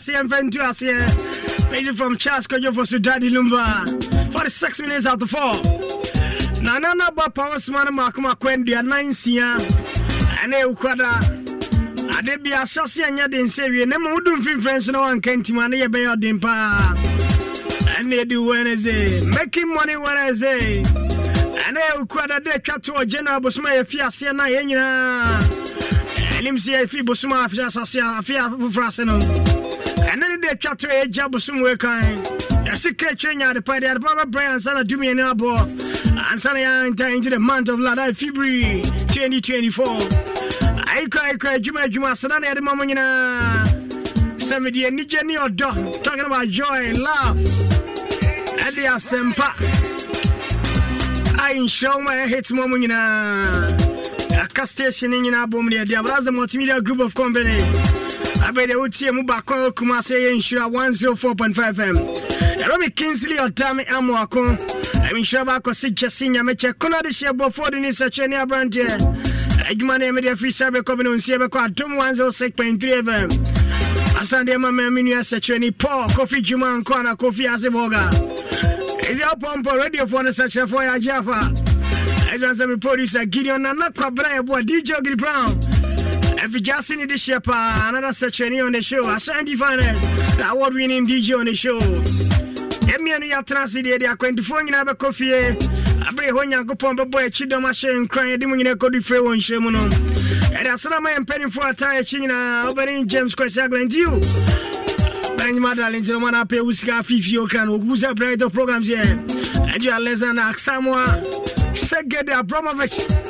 aseɛ yɛmfa ntu aseɛ Music from Charles Kojofo to Daddy Lumba. 46 minutes after 4 nana na ba power sma no maako maako aduana nsia ɛne wokɔda ade bia ahyɛ se anyɛ den sɛ wie na ma wodu nso na wanka ntim a ne yɛbɛyɛ ɔden paa ɛne ɛdi wednesday. Making money wednesday. Ɛne wokɔda de atwa to ɔgye no abosom a yɛfi aseɛ no a yɛn nyinaa ɛnim sɛ yɛfi bosom a asase afe foforɔ ase no ne atwa to a bosom wei kan yɛse ka kyerɛ nya adepa de adepa bɛbrɛ ansa na dumiɛne abɔ ansa na yɛanta into the month of lada february 2024 ayikɔ ayikɔ adwuma adwuma aseda na yɛde ma mo nyinaa sɛ mede anigye ne ɔdɔ talking about joy love. Ɛde asɛmpa a nhyira wo ma ɛhit ma mo nyinaa aka station no nyinaa bom ne ɛde abrasa multimedia group of company abɛdeɛ wotie mu baako kuma sɛ yɛ nhyira 104.5 m ɛbɛme kinsley ɔdame amoako ɛmenhyira baakɔ se gyese nyamekyɛ kono de hyeɛ bɔfoɔ de ne sɛkyerɛ ne aberanteɛ adwuma no ɛmede afiri sɛ bɛkɔ bi ne nsie bɛkɔ adom 106.3 fm asandeɛ ma ma me nua sɛkyerɛ ni paul kofi dwuma nkɔ ana kofi ase bɔga ɛsi ɔpɔmpɔ radiofoɔ no sɛkyerɛfoɔ yɛ afa ɛsiane sɛ me producer gideon nana kwabra yɛboa dj ogiri brown Efficacy in the shape, another search on the show. Ashanti Finance, the award winning DJ on the show. Emi anu ya transi de de akwentufo nyina be kofie. Abre hɔ nyankopɔn bɛbɔ akyi dɔm ahyɛ nkran yɛde mu nyina kɔdu fire wɔ nhyɛ mu no. Ɛde asɛna ma yɛ ata akyi nyinaa wobɛne James Kwesi aglantio Bɛnyima dale nti no apɛ wo sika afifie okra no ɔkuku sɛ brɛtɔ programs yɛ. Ɛgye Alexander Aksamoa. Segede Abramovich.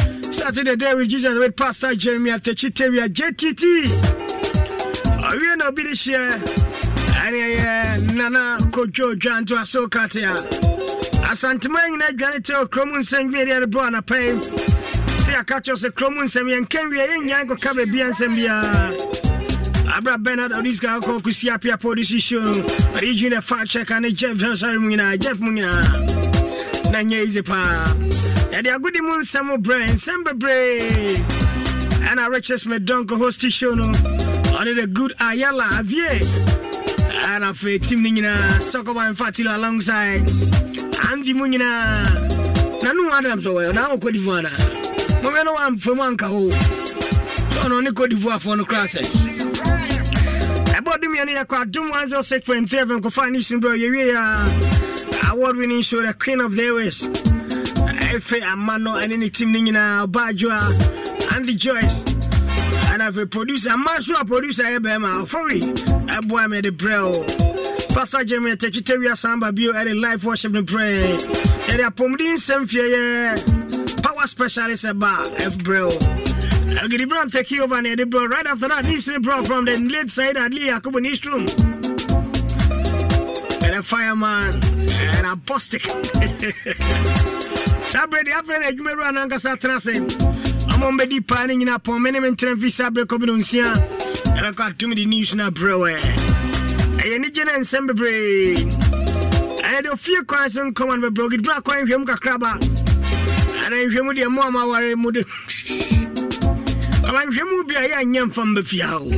Started the day with Jesus with Pastor the Chitavia JTT. I will not be the share. And uh, Nana Kojo Jan to Asokatia. Asantema nyina adwane kyerɛ kurom nsɛm bi de bɔ anapɛi sɛ yɛaka kyerɛ sɛ kurom nsɛm yɛnka wie yɛnya nkɔka baabia nsɛm biaa abra bernard odiska kɔ kɔsi apiapɔ de sisio no ɔde ne fa kyɛka ne jeff sare mu jeff mu nyinaa na nyɛ easy paa yɛde agodi mu nsɛm brɛ nsɛm bebree. Ɛna riches medonko host show no ɔde the good ayala avie. Ɛna afei team no nyinaa sɔkɔba mfatilo alongside amfi mu nyinaa. Na no wadam sɛ wɔyɛ na wɔ kɔdivo ana mɔmɛ no wamfa mu anka ho sɛ ɔno ne kɔdivoafoɔ no koraa sɛ. Ɛbɔ dom yɛ no yɛkɔ adom 106.3 fm kɔfa ne sino berɛ yɛwie a award winning show the queen of the airways ɛfɛ ama no ɛne ne team no nyinaa ɔbaadwo a andy joyce producer ama so a producer yɛ bɛrima ɔfɔre ɛboa me de o Pastor Jeremy Techitavia Samba Bio at a live worship and pray. And a pomdin semfia power specialist about F bro. I'll get the bro take you over near the bro. Right after that, he's the bro from the late side at Lee Yakubu room. And a fireman and a saa berɛ deɛ afei na adwuma wura no tena sɛ ɔma mbɛdi paa ne nyina pɔn me ne me ntena mfi saa berɛ kɔbi no nsia ɛbɛkɔ atom de news no abrɛwɛ ɛyɛ ne gye ne nsɛm bebree ɛyɛ de ofie kwan so nkɔma no bebrɛ ɔgedima kwan nhwɛmu kakraba ana nhwɛmu deɛ mo a maware mu de ɔma nhwɛmu bi a yɛ anyɛ mfa mbɛfia o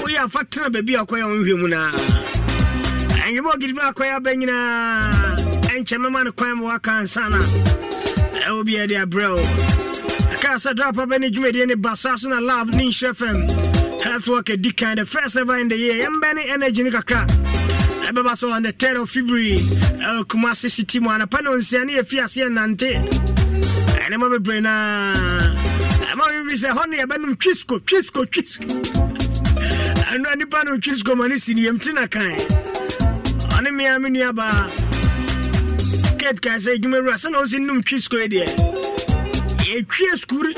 woyɛ afa tena baabi a ɔkɔyɛ wo nhwɛmu noa ɛnhwɛmu ɔgedima akɔyɛ aba nyinaa nkyɛ mɛma no kwan ma waka ansa no ɛwɔ bi ɛde abrɛ ɛkaa sɛ drapa bɛne dwumadie ne basa so na love ne nhyɛ fam healthwork adi kan the first ever in the year. Yɛmbɛne energy ne kakra. Ɛbɛba so on the 3rd of february. Ɛwɔ kumase city mu anapa ne ɔnsia ne yɛfi nante. Ɛnɛma bebree naa ɛma mebi sɛ hɔ ne yɛbɛnom twisco twisco twisco. Ɛnoa a nipa no twisco ma ne si ne yɛmti na kan. Ɔne mea me nuabaa kate kae sɛ adwuma wura sɛna wo si nom twi yi deɛ yɛtwie skuri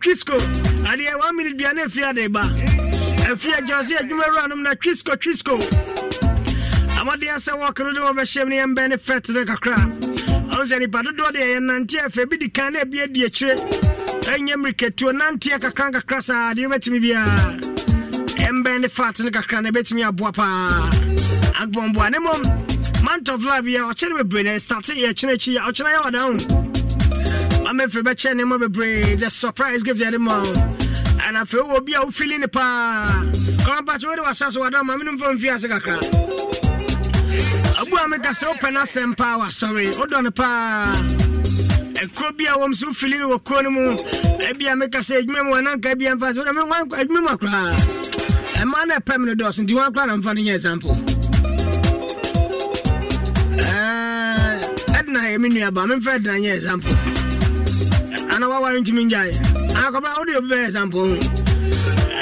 twisco adeɛ one minute bia ne afie ade ba. Afie agya sɛ adwuma wuranom na twisco twisco amadeɛ sɛ wɔkoro de wɔbɛhyɛm ne yɛmbɛn ne fɛt no kakra. Ɔwo sɛ nipa dodoɔ deɛ yɛnante afɛ bi di kan na abi adi akyire. Ɛnyɛ mmirikatuo nanteɛ kakra nkakra saa. Adeɛ wobɛtumi biara ɛmbɛn ne fat no kakra na ɛbɛtumi aboa paa. Agbɔmboa ne mmom month of life yɛ ɔkyɛ no bebree na ɛstarte yɛkyena akyi ɔkyena yɛ wada ho amefiri bɛkyɛ nneɛma bebree the surprise gift yɛde ma ɛna afei wɔ bi a wofili ne paa kɔmpakye wode wasa so wada ma menom fa mfi ase kakra abu a meka sɛ wopɛ no asɛm paa wasɔre wodɔ no paa ɛkuro bi a wɔm so wofili no wɔ kuro no mu ebi a meka sɛ adwuma mu wɔnanka bi amfa sɛ wode adwuma mu akoraa ɛma no ɛpɛ me no dɔɔso nti wɔn akora na mfa no nyɛ example ɛdena yɛ me nuaba memfa ɛdena nyɛ example. Ana waware ntumi ngyae akɔba wode obi bɛyɛ example.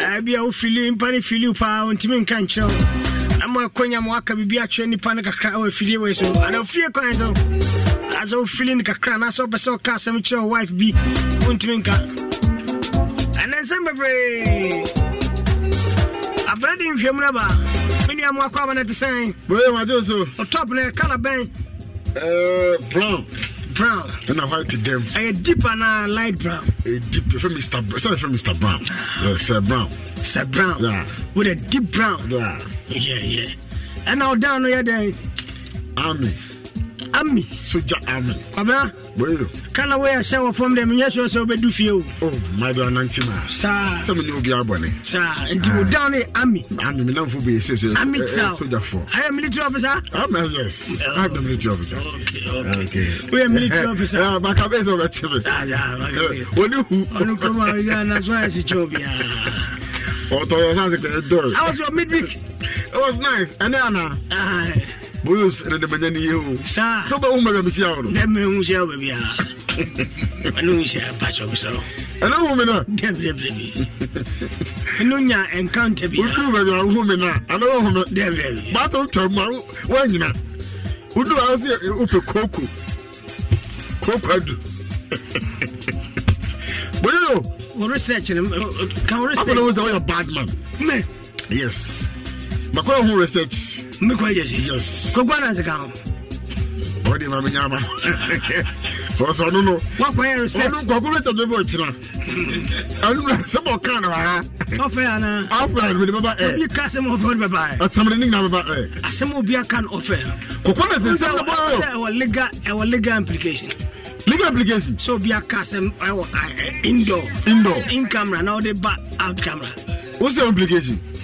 Ho bia wofili mpa ne fili paa ntumi nka nkyerɛ wo ama akonya ma waka biribi akyerɛ nnipa no kakra wɔ afilie wei so. Ana ofie kwan so asɛ wofili no kakra anaasɛ wopɛ sɛ woka asɛm kyerɛ wo wife bi wontumi nka. Ɛnɛ nsɛm bebree abrɛ de nhwɛmu no ba me nuamoakɔ aba no te sɛn ɔtɔp no kala bɛn Uh, brown. Brown. Ɛna white dem. Ɛyɛ deep anaa light brown. A deep fɛ mr sɛ fɛ mr brown? Sɛ brown. Sɛ brown. Yeah. with a deep brown. Yeah. Yeah yeah. Ɛna ɔdan no yɛ dɛn army army. Soldier army. Baba. Bueno. Kana we asha wa form them nyesho so obedu fie o. Oh, my do ananchi ma. Sa. Sa me ni obi abone. Sa. Enti wo down the army. Army me namfo be se se. Army sa. Soldier for. I am military officer? I'm yes. I'm the military officer. Okay. Okay. okay. We are military officer? Ah, ba ka be so be. Ah, yeah, ba ka be. Oni hu. Oni ko ya na so ya si chobia. Oh, to sounds like a door. I was your midweek. It was nice. And then, uh, boyos ɛne de bɛnya ne yie o sɛ wobɛwo ma bɛmehyia wo no dɛ mehu wo baabiaa ɛne hu hyia pakyɛ ɛne wo no dɛbrɛbrɛbi ɛno nya encounter bia woduru baabi a wohu no a ane wohu dɛbrɛbi baata wotwa mu a woanyina woduru a wo sɛ wopɛ kooko kooko adu boyo research no ka wo afɔ research? wo sɛ woyɛ bad man. Me? Yes makɔyɛ ho research me kɔ agya yes kɔkɔ na nse ho ɔde ma menya ama ɔsɛ ɔno no woakɔyɛ research ɔno nkɔko research bɛbɛ ɔkyena ɛno sɛ ma ɔka no ha ɔfɛ ana afra no mede bɛba ɛ obi ka asɛm ɔfɛ wode bɛbaɛ ɔtamene ne nyina bɛba ɛ asɛm obi aka no ɔfɛ kɔkɔ na sɛ no bɔyɔ ɛwɔ legal ɛwɔ legal implication. Legal application sɛ obi aka asɛm ɛwɔ indoor. Indoor. In camera na wode ba out camera. Wo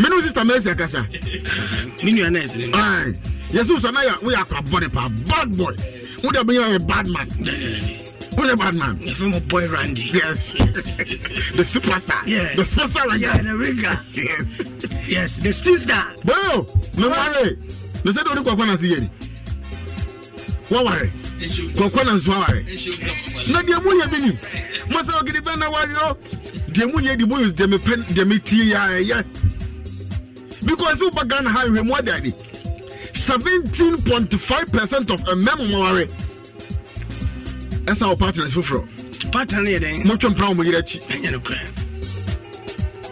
mene sista mɛsi akasa yɛse sɛ na woyɛ akwabɔne pa bad boy wode bɛnyɛ yɛ bad man Who's a bad man? If I'm a boy Randy. Yes. the superstar. Yeah. The superstar Randy. Yeah, the ringer. Yes. Yes, the skinster. Bro, me worry. Me say don't look like one as waware kɔkɔ na nso aware na deɛ mu yɛ believe masa ɔgidi bɛn na wari no deɛ mu yɛ di mu deɛ mi pɛ deɛ mi ti yɛ ayɛ because wo ba ghana ha nhwɛ mu ada ni seventeen point five percent of mmɛn mu waware ɛsan wɔ partners foforɔ. partner yɛ dɛ. mo twɛn pran mo yɛrɛ akyi. ɛnyɛ no kura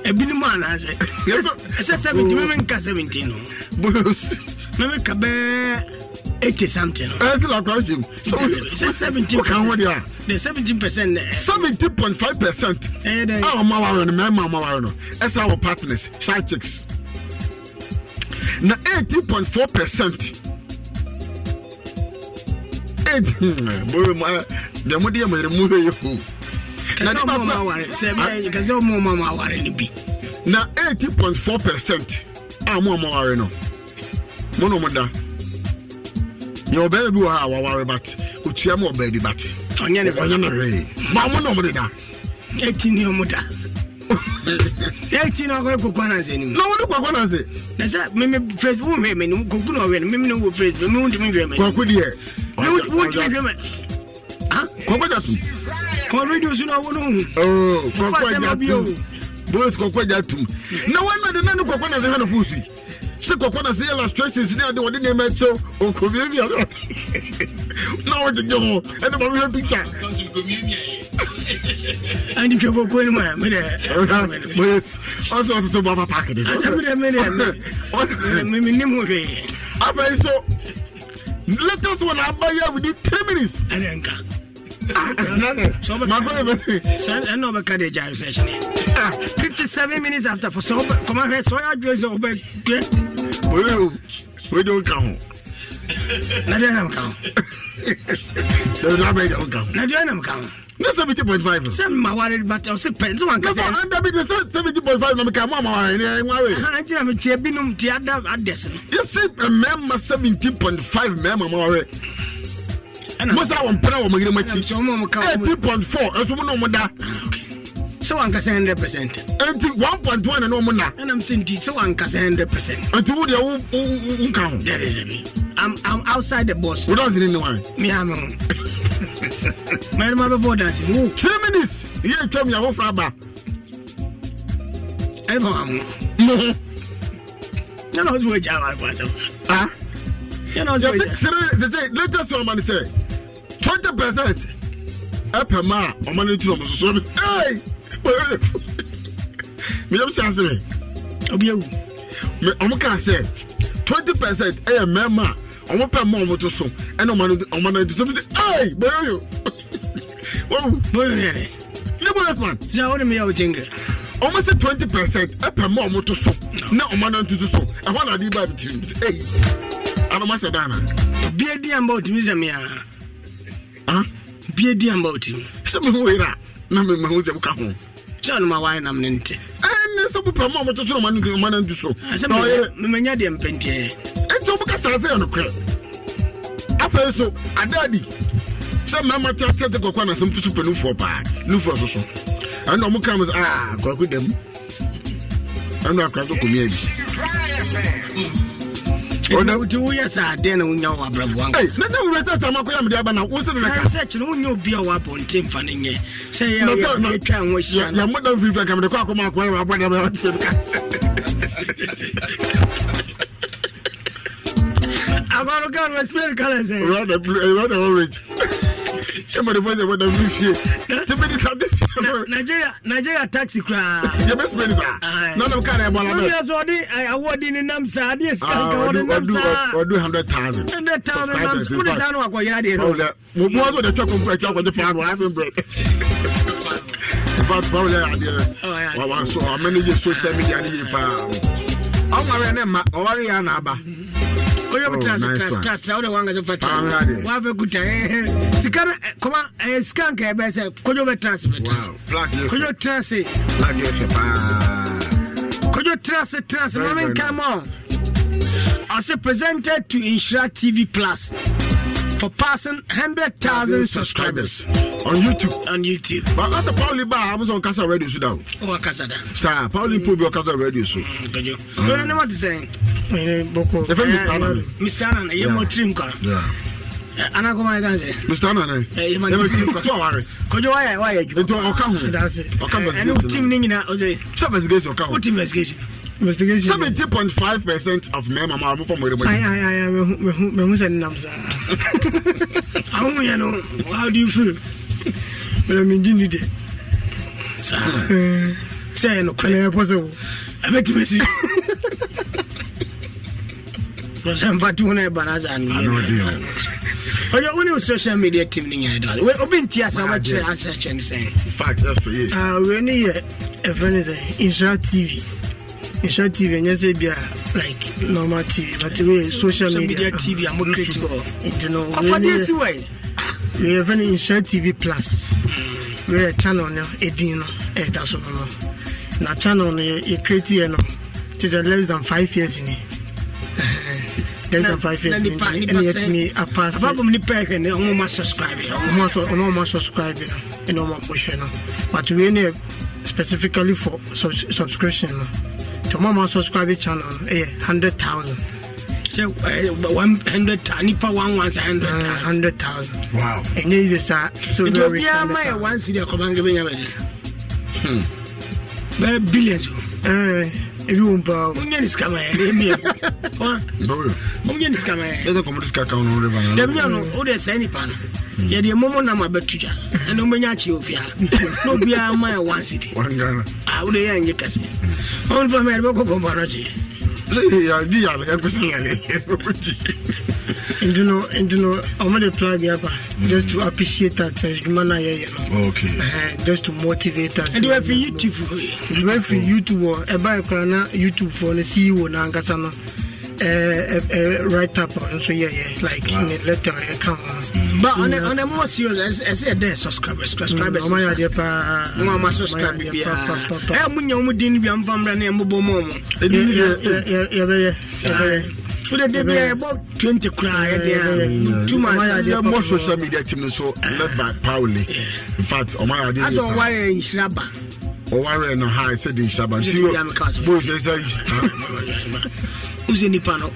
ebinom anaasɛ ɛsɛ seventeen mɛmɛ nka seventeen no. bolos mɛmɛ ka bɛɛ eighty something. ẹ ṣe la kọ́ ṣe ṣe seventeen percent. o kàn wọ́n di wa. de seventeen percent. Eh. seventeen point five percent. ẹ dẹ. a ọmọ wa rẹ ni mẹ́ẹ̀mọ́ ọmọ wa rẹ nọ ẹ ṣe our partners side chicks na eighteen point four percent. eight bóyá mo dẹ̀ mo di yẹ mo yẹ mo yẹ yẹ o. na ní bá fẹ́ sẹ́mi kẹsẹ́ ọmọ ọmọ ọmọ àwárẹ̀ ni bi. na eighteen point four percent a mú ọmọ àwárẹ̀ nọ mo nà ọmọ da yɛ ɔbɛyɛ bi wɔ ha a waware bat. Otua mu ɔbaa bi bat. Ɔnyɛ ne ɔnyɛ ne hwee ma ɔmo na ɔmo de da. Ɛti ni ɔmo da. Ɛti na ɔkɔyɛ kɔkɔ anase ni mu na wɔde kɔkɔ anase na sɛ mɛmɛ fɛs wo mɛ mɛ ni mu kɔkɔ na ɔwɛ no mɛmɛ na wo fɛs mɛ wo ntumi hwɛ mɛ kɔkɔ deɛ. Wo ntumi hwɛ mɛ ha? Kɔkɔ da tum kɔ radio so na wɔn ohun kɔkɔ da tum kɔkɔ da na wɔn na de na ne kɔkɔ na se hɛ na fo si sɛ kɔkɔ na sɛ illustrations ne ade wɔde nneɛma kyɛw ɔnkɔmie mia no na wɔgyegye ho ɛne ma mehwɛ picture. Ante twɛ kɔkɔ no mu a medɛ ɔsɛ ɔse sɛ boafa park de sɛmenim ho hwee. Afei so latest one abayɛ within 3 minutes. Ɛnenka ɛna ɔbɛka de gyare sɛ kyene 57 minutes after fo sɛ kɔmahwɛ sɛ ɔyɛ adwerɛ sɛ wobɛdɛ wede woka ho nadeɛ nam ka ho nadeɛ nam ka ho ne seventy point five. sẹ ma wari bata ọsẹ pẹlú sẹ wọn kẹsẹ. ne sọ anda bi ne sẹ seventy point five na mi ka mu ama wari ni ẹ n wari. ahan an tina mi tiẹ binom tiẹ adẹsẹ. yẹ si mẹ́ẹ̀ma seventy point five mẹ́ẹ̀ma ma wari mosa wɔ mpɛrɛ wɔ mo yere mo eighty point four ɛso mo na ɔmo da. sɛ wankasa 100 percent nti 1.1 na na ɔmo na ɛnam sɛ nti sɛ wankasa 100 percent nti wo deɛ wonka ho dɛdɛdɛbi I'm, I'm outside the box. What does it mean? Me, I'm on. My name is Bob Dancing. Three minutes. You tell me I'm off rubber. I don't know. No. You know what's going on? Ah. You know what's going on? Latest one, man, say twenty percent. Ɛpɛ ma a ɔma no ti ɔmo soso ɛbi ɛy meyɛm sɛ ase me obi awu me ɔmo kaa sɛ twenty percent ɛyɛ mmarima a ɔmo pɛ ma ɔmo to so ɛna ɔma no ɔma no ti so bi sɛ ɛy bɛyoyo wɔwu bɛyoyo yɛ dɛ ne bɔyɛ fan. jaa o de mi yà o jɛnkɛ. ɔmo sɛ twenty percent ɛpɛ ma ɔmo to so na ɔma no ti so so ɛhɔ na adi ba bi ti ɛy anamasa dana. bie di yan bɔ o ti mi sɛ mi yaa. Ah, bie di ama otim sɛ mewera na mema ho sɛ woka ho. Kyerɛ no ma wae nam ne nte. Ɛne sɛ wopɛ ma ɔmototoro ma no ma no ndu so. Ah, Memanya deɛ mpɛntiɛ ɛnti wobɛka saa sɛ yɛ nokorɛ. Afei so adaadi sɛ mmarima te asɛ sɛ kɔkɔ anasɛm so pɛ nofoɔ paa nofoɔ so so. Ɛna ɔmo ka m sɛ ah, kɔkɔ dam ɛna akora so kɔmia bi. ona wotu woyɛ sɛ adeɛ na wonya wɔ abrɛboa na sɛ orange. Somebody was the one of you. To many countries. Nigeria, Nigeria taxi cry. You best believe that. None of Karen Bala. You just what I award in Namsa. Yes, I do. I do hundred thousand. Hundred thousand. I'm school is an aqua yard. More than the chocolate for a chocolate. The plan will have been bread. But Paula, I did. So I manage social media. I'm not going to. I'm not going to. Oyo tras nice tras one. wode wanga fata. Ah, right. Wa fe kuta eh sika na koma sika nka ebe se kojo be tras be tras. Wow, black yes. Kojo Black yes pa. kojo tras tras Very, moment very come on. I say presented to Insura TV Plus for passing 100,000 subscribers on YouTube. On YouTube. But after Pauline Bar, I was on Casa Radio Sudan. Oh, Casa da. Sir, Pauline mm. Pubio Casa Radio Sudan. Mm, thank you. Mm. So, I know what to say. Mr. Anna, you're more trim car. Yeah. ana kɔma yɛ kan sɛ mr nana ɛmɛtɔware kɔjɔ wayɛ wayɛ adwuma nti ɔka ho ɛne wo tim ne nyina ɔsɛ sɛ investigation ɔka ho wo tim investigation investigation seventy point sɛ nnam saa ahom yɛ no how do you ni de saa sɛ yɛ no kɔlɛ yɛ pɔ sɛ wo abɛtumi wei ne yɛ ɛfrɛ no sɛ insura tv ɛhyɛ tv ɛnyɛ sɛ a like normal tv but wei social media. tv a mocrate bɔ nti no ɔfadeɛ si wɔ yɛfɛ no nhyɛ tv plus. Weyɛ channel no ɛdin no ɛda so no no na channel no yɛkretiɛ no te sɛ less than five years ni less than five years ɛne yɛtumi apasababom nipa ɛhwɛ ne ɔmoma subscribe. Ɔmoma subscribe no ɛne ɔma mohwɛ no but wei ne specifically for subscription no ɔmo ɔmo subscribe channel eh, hundred thousand So, eh, one hundred, nipa one once a hundred. Eh, hundred thousand Wow. ɛnyɛ easy saa so It will be a my one city giving you. Very billions. ɛɛ ebiwumpa mumyandisi kama yalemye mumyandisi kama yalemyedabiano wode sɛ nipa no yɛdeɛ mɔmɔ nam abɛtogya ɛne wobɛnya akye ofia. Na obiaa ma yɛ one city. Wode yɛ nyɛ kɛse ɔmfa ma yɛde bɛkɔkɔmpa no kyeɛ Say, yeah, di yale, ya kwesi yale. nti no nti no ɔmo de plug up a just to appreciate that sɛ adwuma no a yɛyɛ no Okay. ɛɛ just to motivate us. Ɛde wafi youtube hɔ yi. adwuma fi youtube uh, hɔ ɛbaɛ kora na youtube for the ceo no ankasa no ɛɛ ɛɛ write up a nso yɛyɛ like ne letter a yɛka ho no but on a, on a more serious ɛsɛ ɛsɛ yɛdɛ subscribers mm, subscribers ɔma yɛ adeɛ paa mo a ma subscribe biara ɛyɛ monya mo din no bi amfa mmra ne ɛmbobɔ ma ɔmo so de de bi ɛbɔ twenty koraa yɛ de a two months yɛ bɔ social media team ni so led by pauli. In fact ɔmo ayɛ adi yɛ pa asɔ wa yɛ nsira ba ɔware no ha ɛsɛ de nsira ba nti o bo ife. wosɛ nipa no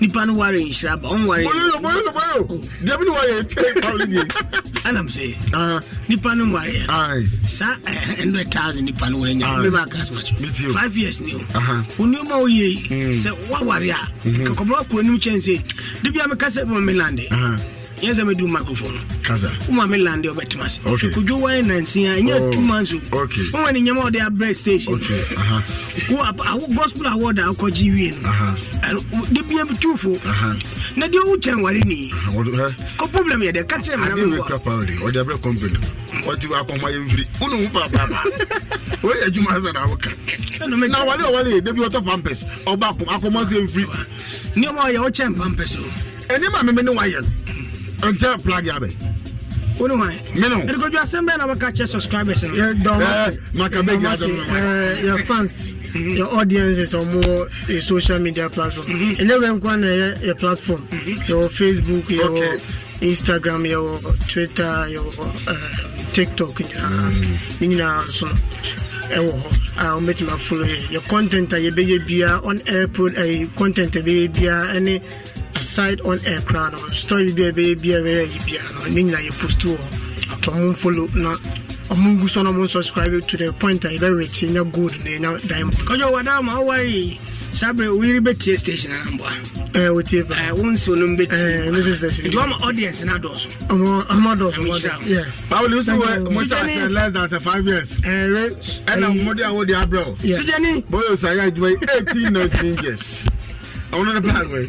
nipa no ware nhyira ba ɔnwaredeɛ sɛ nipa no wareɛ saa 100000 nipa no wanya mebaakas macho 5 years ne o wonneɔma woyei sɛ woaware a kakɔbrɛ kɔ anim kyɛn sɛ de bia meka sɛ melande yẹn sẹ mi di microphone. kasa wọn maa mi lande ọbẹ tuma se. ok kojú wáyé nansia n yẹ two months o. ok wọn wà ní nyẹmọ ọdẹ abẹ station. ok wọn awo gospel award akọ jí wiye nù. debi ebi tu fo. na di owu kyẹn wari nìyí. ko problem yẹ dẹ kàtí ẹ mọ náà mi wọ. adéwèé papa ọdẹ ọdẹ abẹ kọmpini ọtí wa kọ ọmọ ayé nfiri wọn ò ń pa papa o yẹ juma ẹsẹ náà wọ kàn. na wàlẹ́ wàlẹ́ debi ọtọ pampers ọba akọmọ sí nfiri. ní ọmọ yẹ ọ kyẹn pampers oh. o. ẹni maa mi mi ni wàá yẹ no. Ɛnkyɛ plug abɛ wone hwan me ne ho ɛde kɔdwa asɛm bɛɛ na wɔka kyɛ subscribers no yɛ dɔm Eh, maka bɛgi adɛ no uh, your fans your audiences or more a social media platform. And then when one your platform your facebook your Okay. instagram your twitter your uh, tiktok nyinaa ne nyinaa so no ɛwɔ hɔ a wɔbɛtumi afolo yɛ yɛ content a yɛbɛyɛ biara on air pro uh, eh, content a yɛbɛyɛ biara ɛne aside on aircraft, koraa no story bi a ɛbɛyɛ bi a ɛbɛyɛ yi bia no ne nyinaa yɛ post wɔ to ɔmo follow na ɔmo gu so na ɔmo subscribe to the point a yɛbɛreach nya gold na yɛnya diamond. kɔjɔ wɔ daa ma ɔwɔ yi sábẹ wíri bẹ tiẹ station náà bọ. ẹ o tiẹ bẹ. ẹ o n sọ ló ń bẹ tiẹ. ẹ ma audience náà dọ̀sọ. ọmọ ọmọ dọ̀sọ ọmọ dọ̀sọ. báwo ni o sọ wẹ less than five years. ẹ rẹ ẹ na mo di àwọn di abirọ. sujani. bóyá o sàyà ju eighteen nineteen years. àwọn ọ̀nà plan wẹ̀.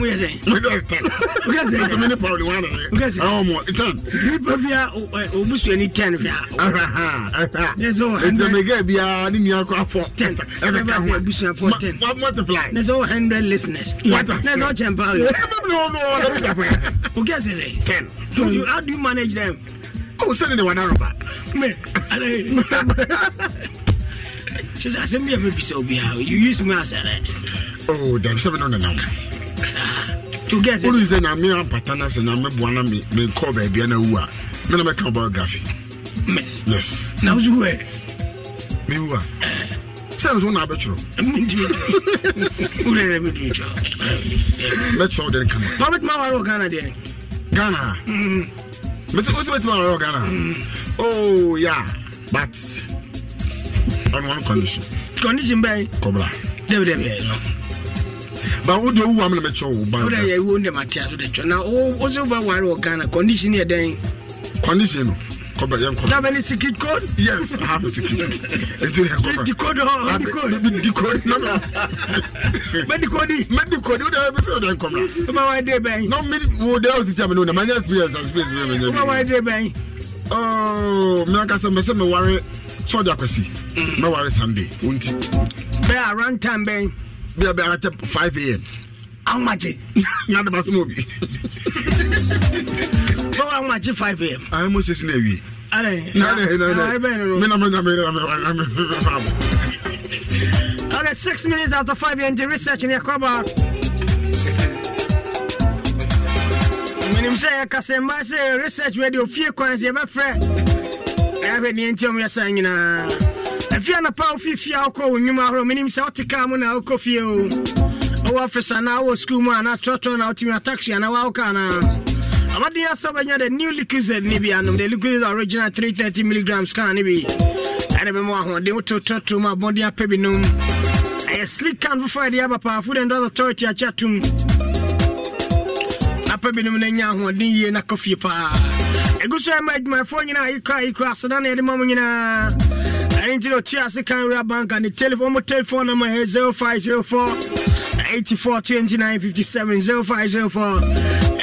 ɔmoyɛ sɛ mede 10 Woka sɛ- ɛtumi ne pɔle wane Woka sɛ- ɛwɔmɔ 10 nipa bia ɔbusuani 10 hwɛ a Yes, oh, nti hundred- mega biara ne nua kɔ afɔ Ten. ɛbɛka ho Abusuafoɔ multiply. Na sɛ wɔ 100 listeners. What na a- sɛ No, no, no, let me get for sɛ sɛ 10 So you- how do you manage them? Oh, send the one arroba. me. Kyɛ sɛ asɛm bi a mɛbisa obiaa you use me as a Oh, damn, seven on the number. to get it. wọ́n sẹ́ na mi apata na sẹ́ na mi bu ana mi mi kọ́ bẹ̀ẹ̀bi ẹ̀ wu a mi na mi ka biography. mẹ yes. na o su wu ẹ. mi wu a. sẹ́yìn sọ́n na abẹ́ twerọ. mi ti mi twerọ wúlò yẹn mi ti mi twerọ. bẹ́ẹ̀ twerọ kama. wọ́n bẹ tí ma wà Ghana dẹ́. Ghana. mẹtí o sì bẹ tí ma wà lọ Ghana. oh yeah but on one condition. condition bẹ́ẹ̀. kọ́bla. dẹ́bi dẹ́bi ẹ̀ ba wo de wo am na me che wo ba wo de ye wo de matia so de che na wo wo se ba ware wo Ghana condition ye den condition no kɔbɛ yɛn kɔbɛ. dabɛ ni secret code. yes i have a secret code. etu yɛn kɔbɛ. decode hɔ decode. bi decode nana. mɛ decode. mɛ decode o de yɛ bisimilayi o de yɛ kɔbɛ. o ma waa de bɛn. n'o mi wo de y'o ti tɛ mi n'o na mɛ n yɛ experience and experience mi yɛ mi. o ma waa de bɛn. ɔɔ mi a ka sɛ mɛ sɛ mɛ wari sɔɔja kɔsi. mɛ wari sande o ti. bɛɛ a run time bɛn. be 5 a.m. How much? Not about movie. So how 5 a.m.? I almost is navy. No. Okay, six minutes after 5 a.m. The research in your cover. menim sɛ yɛkasɛmba sɛ research radio fie kwan sɛ yɛbɛfrɛ ɛhwɛ deɛ nti ɔm yɛsan nyinaa afie anapa wofie a wokɔ wo nnwuma ahorɔ menim sɛ wote mu na wokɔ fie o ɔwɔ office anaa wowɔ school mu anaa trɔtrɔ na wotumi ataxi anaa woawoka anaa amaden asɛ bɛnya the new liquid ne bi anom the liquid original 330 milligrams kaa ne bi ɛne bɛma ahoɔden wototrɔtoro mu abɔden apɛ binom ɛyɛ slick can foforɔ yɛde aba food and drug authority akyi atom napɛ binom no anya ahoɔden yie na kɔ fie paa ɛgu so ɛma adwumayɛfoɔ nyinaa yikɔ a yikɔ aseda na yɛde ma mo nyinaa ɛne nti na ɔtua ase kan wura bank a ne telephone mo telephone number yɛ 0504 84 29 57 0504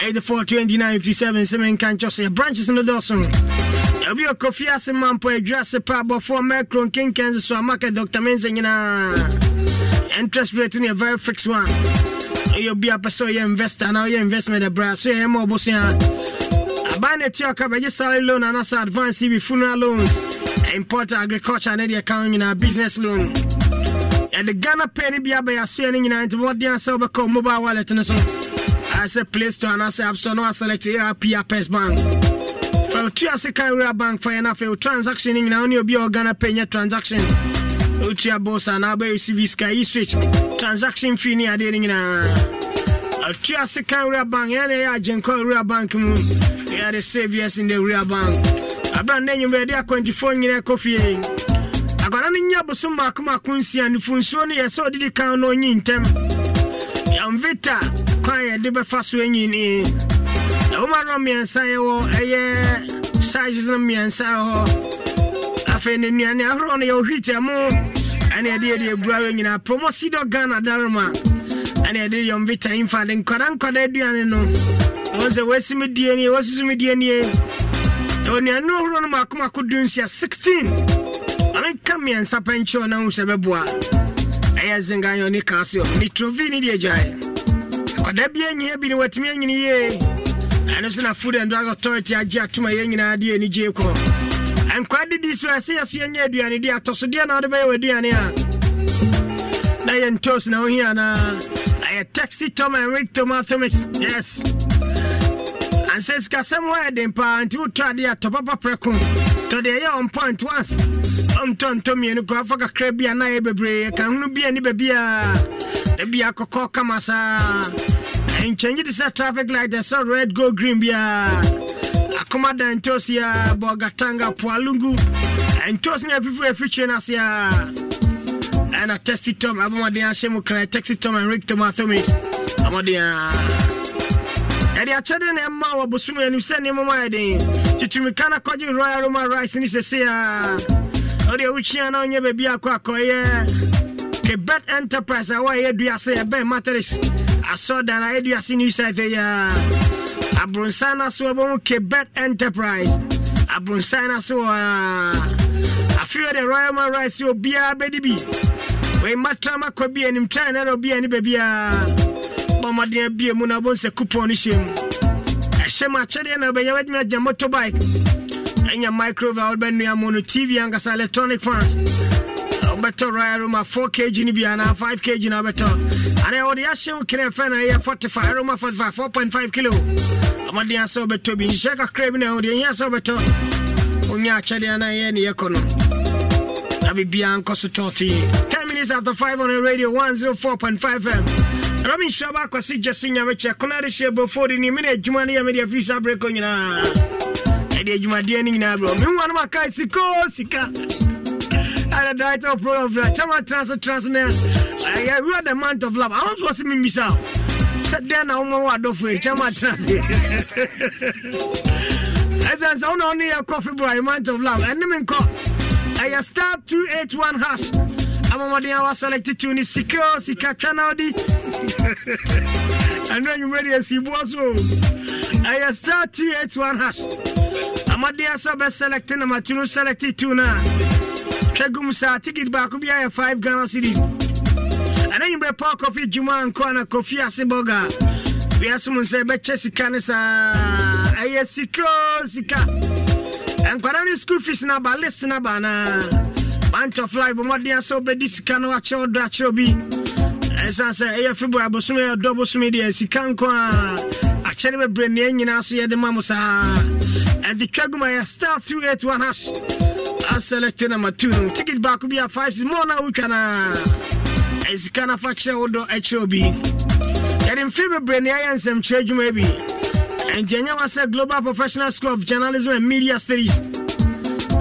84 29 57 sɛ menka nkyɛ sɛ yɛ branches no dɔso obi ɔkɔ fie ase ma mpo adwira ase pa abɔfoɔ micro nkenken so a market dr interest rate no yɛ very fixed one. Ɛyɛ obi a pɛ sɛ ɔyɛ investor na ɔyɛ investment ɛbrɛ so yɛyɛ ma ɔbosea aban na atua ka bɛgye salary loan anaasɛ advance bi funeral loans import agriculture ne deɛ ho nyinaa business loan yɛde GhanaPay no bi abɛyɛ asoɛ no nyinaa nti wɔden sɛ wobɛka wo mobile wallet no so ayɛ sɛ play store anaasɛ app store na waselect arp apes bank. Fa otua ase kan wura bank fa yɛ no transaction no nyinaa wo ne obi a wɔ GhanaPay nyɛ transaction. Wotua bos anaa wobɛyɛ cv sky yi switch. Transaction fee ne adeɛ no nyinaa atua ase kan wura bank ɛne ɛyɛ agyenkɔ wura bank mu yɛde save yes in the wura bank aberɛ nnɛ nwummerɛ yɛde akwantifoɔ nyina ɛkɔ fie. Akwadaa no nya bosom baako maako nsia. Nufunsuo no yɛ sɛ ɔdedi kan na ɔnyi ntɛm. Yɛmvita kwan yɛde bɛfa so anyini ɛwoma rɔ mmiɛnsa yɛwɔ ɛyɛ size no mmiɛnsa hɔ. Afei ne nnuane ahoroɔ no yɛwɔ hwit mo ɛne ɛde yɛde abura nyinaa promosido ghana daroma ɛne ɛde yɔm vita imfa de nkɔda nkɔda aduane no. Ɛwɔ sɛ die nie wɔasusu die nie ɛwɔ ɔhoro no maakomako du nsia 16 ɔmenka mmiɛnsa pɛ nkyɛw na hu sɛ bɛboa ɛyɛ zenganyɔ ne casio nitrovi ne deɛ gyae akɔda bia nyia bi ne watumi anyini yie ɛno so na food and drug authority agye atoma yɛ nyinaa de ani gye kɔ nkwa didi so ɛsɛ yɛ so yɛnyɛ aduane deɛ atɔsodeɛ na wode bɛyɛ w'aduane a na yɛ ntos na wohi anaa ɛyɛ taxi tom and rig tomato yes ansɛ sikasɛm hɔ yɛ den paa nti wotɔ adeɛ a tɔ ko. Prɛko tɔ deɛ ɛyɛ on point once ɔmtɔntɔ mmienu kɔ afa kakra bi a na yɛ bebree. Ka hono bia ne baabi a da bia kɔkɔ kama saa. Nkyɛngye te sɛ traffic light ɛsɛ red go green biaa akoma da ntosi a bɔgatanga poalungu ntosi ne afifiri afikyire no ase a. Ɛna testy tom abɔmmɔden ahyɛ mu kra taxi tom and rig tomatomis ɔmɔden a yɛde akyɛde na ɛma wɔ bosom anim sɛ nneɛma mu ayɛ den. Titumika no kɔgye royal roma rice ne sese a wode wokyia na wonyɛ baabi akɔ akɔyɛ kebet enterprise a wɔyɛ duase ɛbɛn materis. Asɔdan a yɛduase new site a abronsan no so wɔbɛhu kebet enterprise. Abronsan no so wɔ afei de royal roma rice obiara bɛdi bi. Wei matrama kɔ bi anim try na dɛ obiara ne baabiaa bɔmmɔden abie mu na wobɛhu sɛ coupon no hyɛ mu ɛhyɛ mu akyɛdeɛ na wobɛnya w'adwumi agya motorbike. Ɛnya microve a wobɛnua mu no tv ankasa electronic fans. Wobɛtɔ royal roma 4 kg no bi anaa 5 kg na wobɛtɔ anaa wɔde yɛahyɛ wo kene fɛ na ɛyɛ 45 roma 45 4.5 kilo. Ɔmɔden sɛ wobɛtɔ bi nhyɛ kakra bi na wode ɛhia sɛ wobɛtɔ wonya akyɛdeɛ na ɛyɛ ne yɛkɔ no na biribiaa nkɔ so tɔ fie 10 minutes after 5 on radio 104.5 m robin hyɛba akɔse gyese nyamekyɛ kona de hyɛ bofo de ne mene adwuma no yɛ mede afisa berɛkɔ nyinaa ɛde adwumadeɛ no nyinaa berɛ mehoa no makae sikoo sika the director of program for Chama Trans Trans na I read the month of love. I want to see me miss out. Sit down now, one word of Chama Trans. As I said, only a coffee boy, month of love. Then call. I star 281 hash. I'm hour selected tune is secure, Sika Canadi. And then ɛno anwuma de asiboɔ so ɛyɛ star 281 hash. Amadeɛ sɛ bɛselect na makyi no select two no a hwɛ gum saa ticket baako bi ayɛ 5 ghana cities ɛno anwummerɛ pa kɔfi dwuma nkɔ na kɔfi ase bɔga wiase mu sɛ ɛbɛkyɛ sika ne saa ɛyɛ sika sika. Nkwadaa ne school fees na ba list na ba anaa bunch of life bɔmmɔden sɛ wobɛdi sika no akyerɛ dɔ akyerɛ bi ɛsiane sɛ ɛyɛ february abosom yɛ ɔdɔ bosom deɛ sika nko a akyɛre bebree neɛ nyinaa so yɛde ma mo saa. Ɛde twa gum ɛyɛ star 281 hash. Aselect number two. Ticket baako bi a five more na wotwa na. Ɛsika no fa kyerɛ wo dɔ ɛkyerɛ obi. Yɛde mfe bebree ne ɛyɛ nsɛmkyerɛ adwuma bi. Ɛnti ɛnyɛ wa sɛ global professional school of journalism and media studies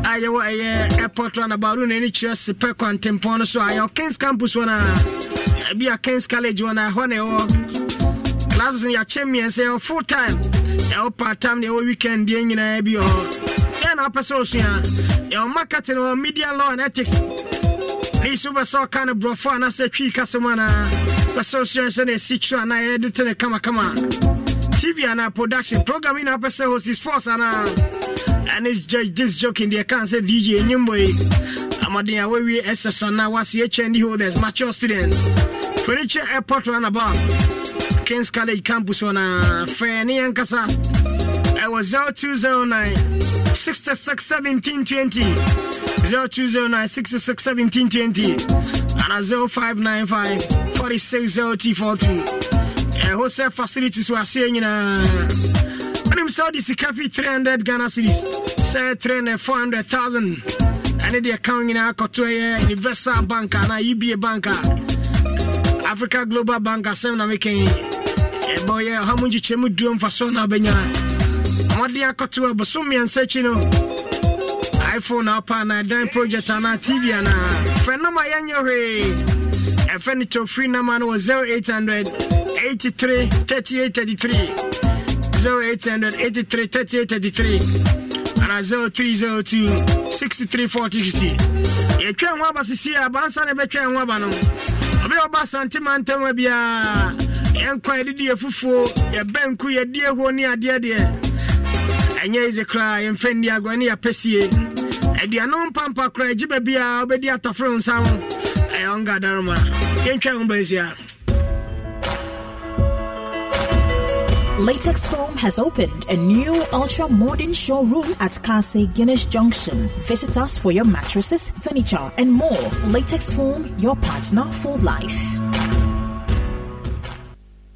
a yɛwɔ ɛyɛ airport anabaru na ɛne kyerɛ sepɛ kwantempɔn no so a yɛwɔ kings campus hɔ no a ɛbi a kings college hɔ no ɛhɔ na ɛwɔ. Classes no yɛakyɛ mmiɛnsɛ yɛwɔ full time. Yɛwɔ part time na yɛwɔ weekend deɛ nyinaa bi hɔ ɛna wopɛ sɛ osua yɛwɔ marketing wɔ media law and ethics. Ne so wobɛ sɛ ɔka no borɔfo anaasɛ twii kasɛm anaa wopɛ sɛ osua sɛ ne ɛsi kyerɛ anaa yɛde te ne kamakama. Tv anaa production program yi na wopɛ sɛ hosti sports anaa ɛne this joking deɛ ɛka sɛ vg ɛnyimbo yi amaden a wawie ss anaa wase hnd holders mature students furniture airport runabout kings college campus hɔ na fɛ ne yɛnkasa ɛwɔ 0209 66 17 20 0209 66 17 20 and 0595 46 0242 ɛhɔ sɛ facilities were aseɛ nyinaa wonim sɛ wode sika fi 300 ghana series sɛ 300 400000 ɛne deɛ ka wo nyinaa kɔto ɛyɛ uh, universal bank anaa uba bank a africa global bank asɛm na mekɛn ɛbɛ yɛ ɔha mu nkyekyerɛ duo mfa so na wobɛnya mmɔden akɔto a bosom mmiɛnsa akyi no iphone na ɔpa na ɛdan project anaa tv anaa frɛ nama yɛnyɛ hwee ɛfɛ no tofree nama no wɔ 0800 83 3833 0800 83 3833 ana 0302 634060 yɛtwɛn ho aba sisi a bansa na ho aba no. ɔbɛyɛ ɔba santima ntɛma biara yɛnkɔ yɛdedi yɛ fufuo yɛbɛnku yɛdi eho ne adeɛ deɛ. Ɛnyɛ yize koraa yɛmfɛ nni agorɔ ne yɛpɛsie aduanom mpampa koraa agyi baabiara wobɛdi ataforo nsa ho. Ɛyɛ ɔngadaroma yɛntwa ho baasia. Latex Foam has opened a new ultra modern showroom at Kase Guinness Junction. Visit us for your mattresses, furniture, and more. Latex Foam, your partner for life.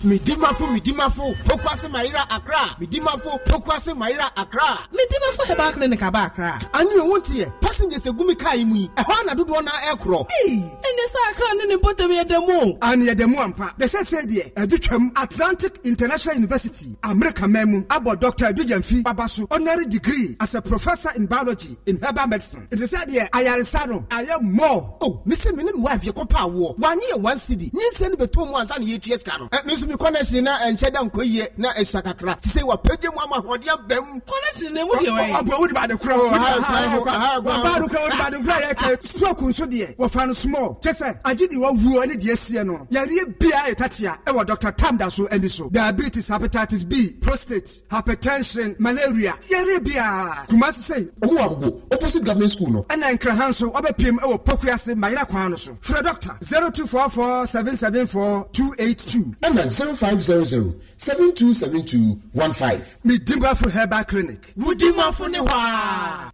Midimafo midimafo pokwase mayira accra midimafo pokwase mayira accra. midimafo herbal clinic aba accra. ani o wɔn ti yɛ passengers egumi kaa yi mu yi ɛhɔ ana dodoɔ na ɛkorɔ. ee ɛnɛ sɛ accra ne ne mpɔtɛm yɛ dɛm o. ani yɛ dɛm ampa dɛsɛ sɛ deɛ ɛdi twɛm atlantic international university america mɛmu abɔ dr edujanfi babaso honorary degree as a professor in biology in herbal medicine. ɛti sɛ deɛ ayaresa no ayɛ mɔ. o misi mi ni mi wa awie kɔ pa awɔ wanyi yɛ one cd nyinsɛn ni bɛ to mu ansa ni yɛ tie sika no. ɛ mi connection na ɛnhyɛ da nkɔ yie na ɛsua kakra. Ti sɛ wapagye mu ama ahoɔden abɛm. connection na emu deɛ wɔyɛ. ɔbɔ wodi baade kura hɔ baade kura wodi baade kura yɛ kɛ. Stroke nso deɛ wɔfa no small. Kyɛ sɛ agye de wawuo ne deɛ sie no yareɛ bia yɛ tatea ɛwɔ dr. Tam da so ani so. Diabetes hepatitis b prostate hypertension malaria yareɛ bia. Kumasi sɛ wɔ agogo opposite government school no. ɛna nkraha nso ɔbɛpiem ɛwɔ pokuase mayera kwan no so. Frɛ doctor 0244 774 282 ɛna zero five zero zero seven two seven two one five. medimbafo herbal clinic wudimafo ne hɔ a.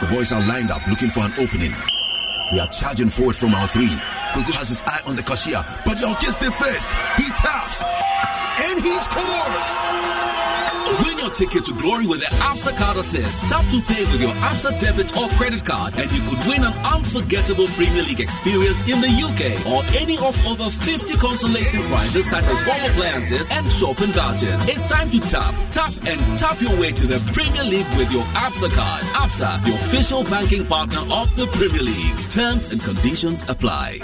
The boys are lined up looking for an opening. They are charging forward from our three. Gogo has his eye on the cashier, but Yao gets there first. He taps and he scores. Win your ticket to glory with the Absa card assist. Tap to pay with your Absa debit or credit card, and you could win an unforgettable Premier League experience in the UK or any of over 50 consolation prizes such as home appliances and shopping vouchers. It's time to tap, tap, and tap your way to the Premier League with your Absa card. Absa, the official banking partner of the Premier League. Terms and conditions apply.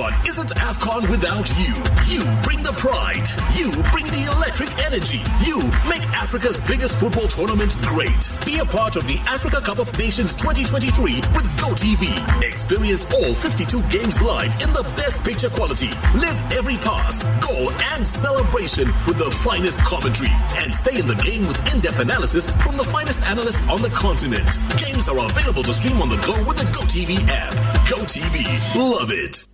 AFCON isn't AFCON without you. You bring the pride. You bring the electric energy. You make Africa's biggest football tournament great. Be a part of the Africa Cup of Nations 2023 with GoTV. Experience all 52 games live in the best picture quality. Live every pass, goal, and celebration with the finest commentary. And stay in the game with in-depth analysis from the finest analysts on the continent. Games are available to stream on the go with the GoTV app. GoTV. Love it.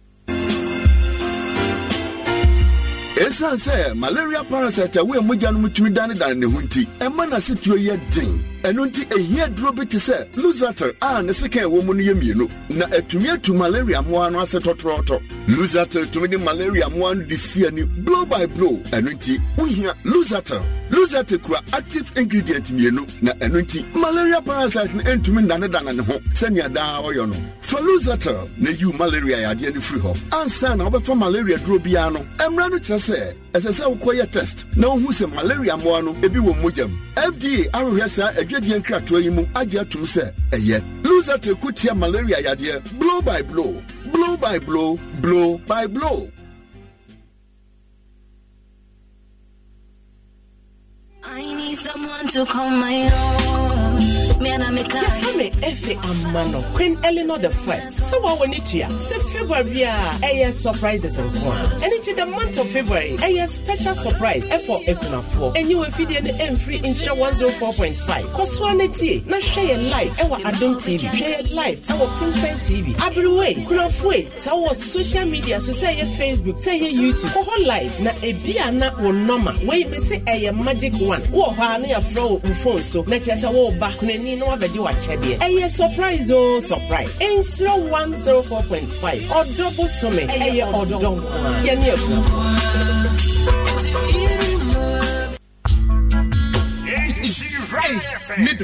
Ɛsiane sɛ malaria parasite a woyɛ mogya no mu tumi danedane ne ho nti ɛma n'asetuo yɛ den ɛno nti ehia duro bi te sɛ lusater a ne sekan ɛwɔ mu no yɛ mmienu. Na atumi atu malaria mmoa no ase tɔtrɔɔtɔ lusater tumi de malaria mmoa no de si ani blow by blow. Ɛno nti wohia lusater lusater kura active ingredient mmienu. Na ɛno nti malaria parasite no ɛntumi nnanedane ne ho sɛnea daa ɔyɛ no. Fa lusater na yiw malaria yadeɛ no firi hɔ. Ansa na wobɛfa malaria duro biara no ɛmmara no kyerɛ sɛ ɛsɛ sɛ wokɔyɛ test na wohu sɛ malaria mmoa no ebi wɔ mogyam fda ahwehwɛ saa yi mu agye ko tia malaria blow by blow. Blow by blow. Blow by blow. I need someone to call my own. Yɛfa me efe ama no. Queen eleanor the first. Sɛ wɔwɔ ne tua sɛ february a ɛyɛ surprises nko a ɛno nti the month of february. Ɛyɛ special surprise ɛfɔ akunafoɔ ɛnyɛ wɔ afidie no ɛmfiri nhyɛ 104.5 kɔsoa no tie na hwɛ yɛ live ɛwɔ adom tv hwɛ yɛ live ɛwɔ crimson tv aberewei kunafoe sɛ wɔ social media so sɛ ɛyɛ facebook sɛ ɛyɛ youtube. Kɔ hɔ live na ebi a na wo nɔma wei me se ɛyɛ magic one. Wowɔ hɔ a na yɛfrɛ wo phone so na kyerɛ sɛ kunani panin na wabɛgye wakyɛdeɛ ɛyɛ surprise o. Surprise. Nhyira one zero four point five. Ɔdɔ bosome. Ɛyɛ ɔdɔ. nko a yɛne ɛfu. Hey, she right. Hey,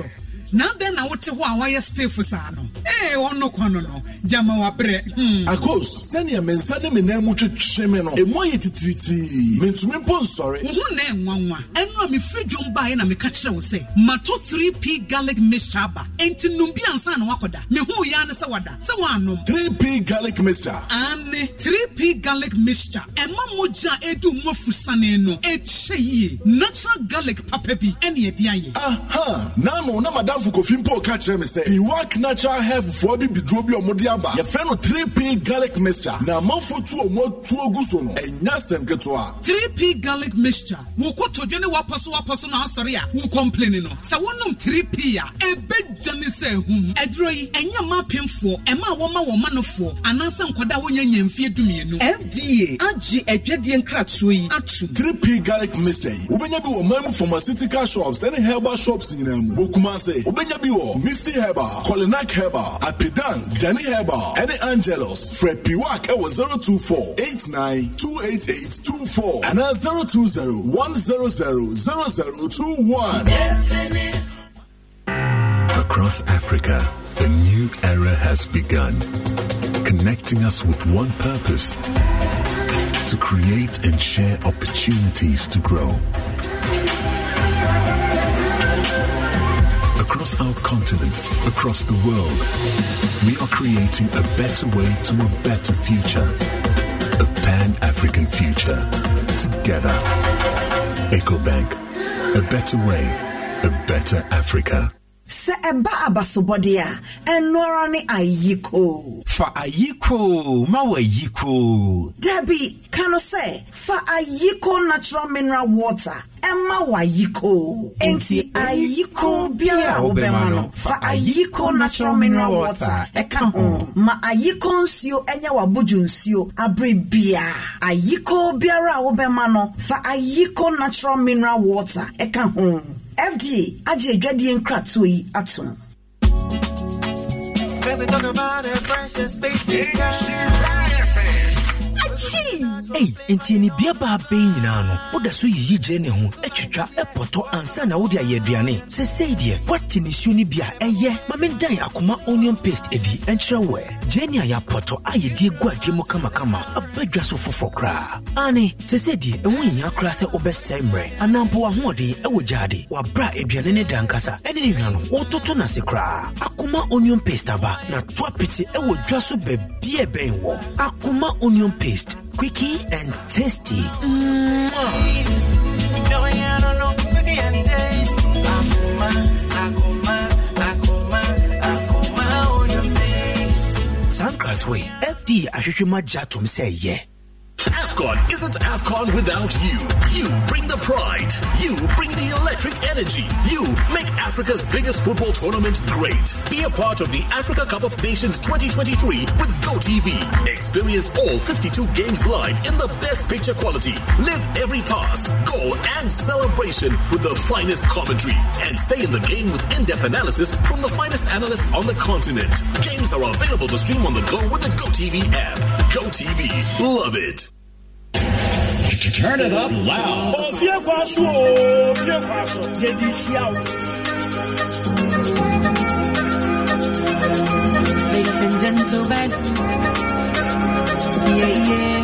na dɛn na wote hɔ a woayɛ stiff saa no. Ee ɔno kɔ no. No gyama wabrɛ hmm. akos sɛnea me nsa ne me nan mu twetwe me no. Ɛmu ayɛ titiritii mentumi mpo nsɔre wo ho na ɛnwanwa ɛno a mefiri dwom baeɛ na meka kyerɛ wo sɛ mato 3p garlic mixture aba. Enti nom bi ansa na woakɔda mehuu yɛa ne sɛ wada. Sɛ woanom 3p garlic mixture. Ane 3p garlic mixture. Ɛma mogya a ɛdu mu afusane no. Ɛkyɛ yie. Natural garlic papa bi. Ɛne ɛde ayɛ. Aha naano na madamfo kofi mpo ka kyerɛ me sɛ piwak natural fofoɔ bi biduro bi a ɔmode aba yɛfrɛ no 3p garlic mixture. Na amanfo tu ɔmo atuo gu so no ɛnya asɛm ketewa 3p garlic mixture. Wo kotodwe ne wapɔ so wapɔ so na asɔre a wo complain no sɛ wonom 3p a ɛbɛgya ne sɛ ahum ɛduro yi ɛnyɛ ma apemfoɔ ɛma a wɔma wɔ manofoɔ anaasɛ nkɔda a wonya nya mfeɛ dumienu fda agye adwadeɛ nkratoɔ yi ato 3p garlic mixture yi wobɛnya bi wɔ man mu pharmaceutical shops ɛne herbal shops nyinaa mu wɔ kumase wobɛnya bi wɔ misty herbal colinac herbal apidan gani herbal ɛne angelos frɛ piwak ɛwɔ 024 89 288 24 anaa 020 100 0021 Across Africa, a new era has begun, connecting us with one purpose to create and share opportunities to grow. Across our continent, across the world, we are creating a better way to a better future. A pan African future. Together. EcoBank. A better way, a better Africa. Sɛ ɛba abasobɔde a ɛno ara ne ayiko. Fa ayiko ma wɔ ayiko. Dabi ka no sɛ fa ayiko natural mineral water ɛma wɔ ayiko. Enti ayiko biara a wobɛma no. fa ayiko natural mineral water. ɛka ho. Ma ayiko nsuo ɛnyɛ w'abodwo nsuo abere bia. Ayiko biara a wobɛma no fa ayiko natural mineral water ɛka ho. fda agye adwadeɛ nkratoɔ yi atom Ei, nti anibea baa bɛn nyinaa no woda so yiyi gyerɛ ne ho atwitwa ɛpɔtɔ ansa na wode ayɛ aduane. Sɛ sei deɛ woate nisuo no bi a ɛyɛ ma mendan akoma onion paste adi ɛnkyerɛ wɔ ɛ. Gyerɛ ne a yɛapɔtɔ a yɛde gu adeɛ mu kamakama aba dwa so foforɔ koraa. Ane sɛ sɛ deɛ ɛho nhia koraa sɛ wobɛsɛe mmerɛ. Anaa mpo ahoɔden ɛwɔ gyaade wabrɛ a aduane ne da nkasa ɛne ne hwa no wototo no ase koraa. Akoma onion paste aba na to apete ɛwɔ dwa so baabia ɛbɛn wɔ. Akoma onion paste quickie and tasty. Sankratwe, FD ahwehwɛ gya tom sɛ ɛyɛ. AFCON isn't AFCON without you. You bring the pride. You bring the electric energy. You make Africa's biggest football tournament great. Be a part of the Africa Cup of Nations 2023 with GoTV. Experience all 52 games live in the best picture quality. Live every pass, goal, and celebration with the finest commentary. And stay in the game with in-depth analysis from the finest analysts on the continent. Games are available to stream on the go with the GoTV app. GoTV. Love it. Turn it up loud. Oh, kwaso, oh, kwaso. Yedi hyia wo. Ladies and gentlemen, yeah, yeah,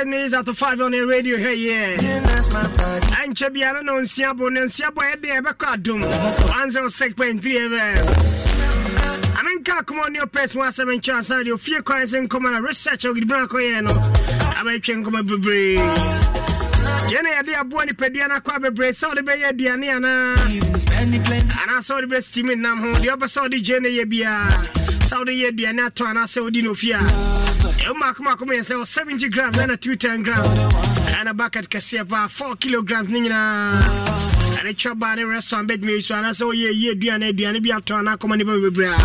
10 minutes after 5 on the radio here, yeah. Anche biara non siamo, non siamo e bia ebe kwa dum. 106.3 FM. Amenka kuma ni opes wa seven chance radio. Fie kwa ese nkoma na research ogibra kwa yeno. Abetwe nkoma bebre. Jene yade aboa ni pedua na kwa bebre. Sa ode be yaduane ana. Ana sa ode be steaming nam ho. De oba sa ode jene ye bia. Sa ode ye aduane ato ana sa odi no fie a. Mark Mark umeyasema 70 grams na 210 grams, anabaki katika siapa 4 kilograms nyingine nyinaa ɛne twɛ baa ne restaurant bɛtumi yi so anaasɛ woyɛ yi aduane aduane bi atɔ anaa akɔma nipa bebree a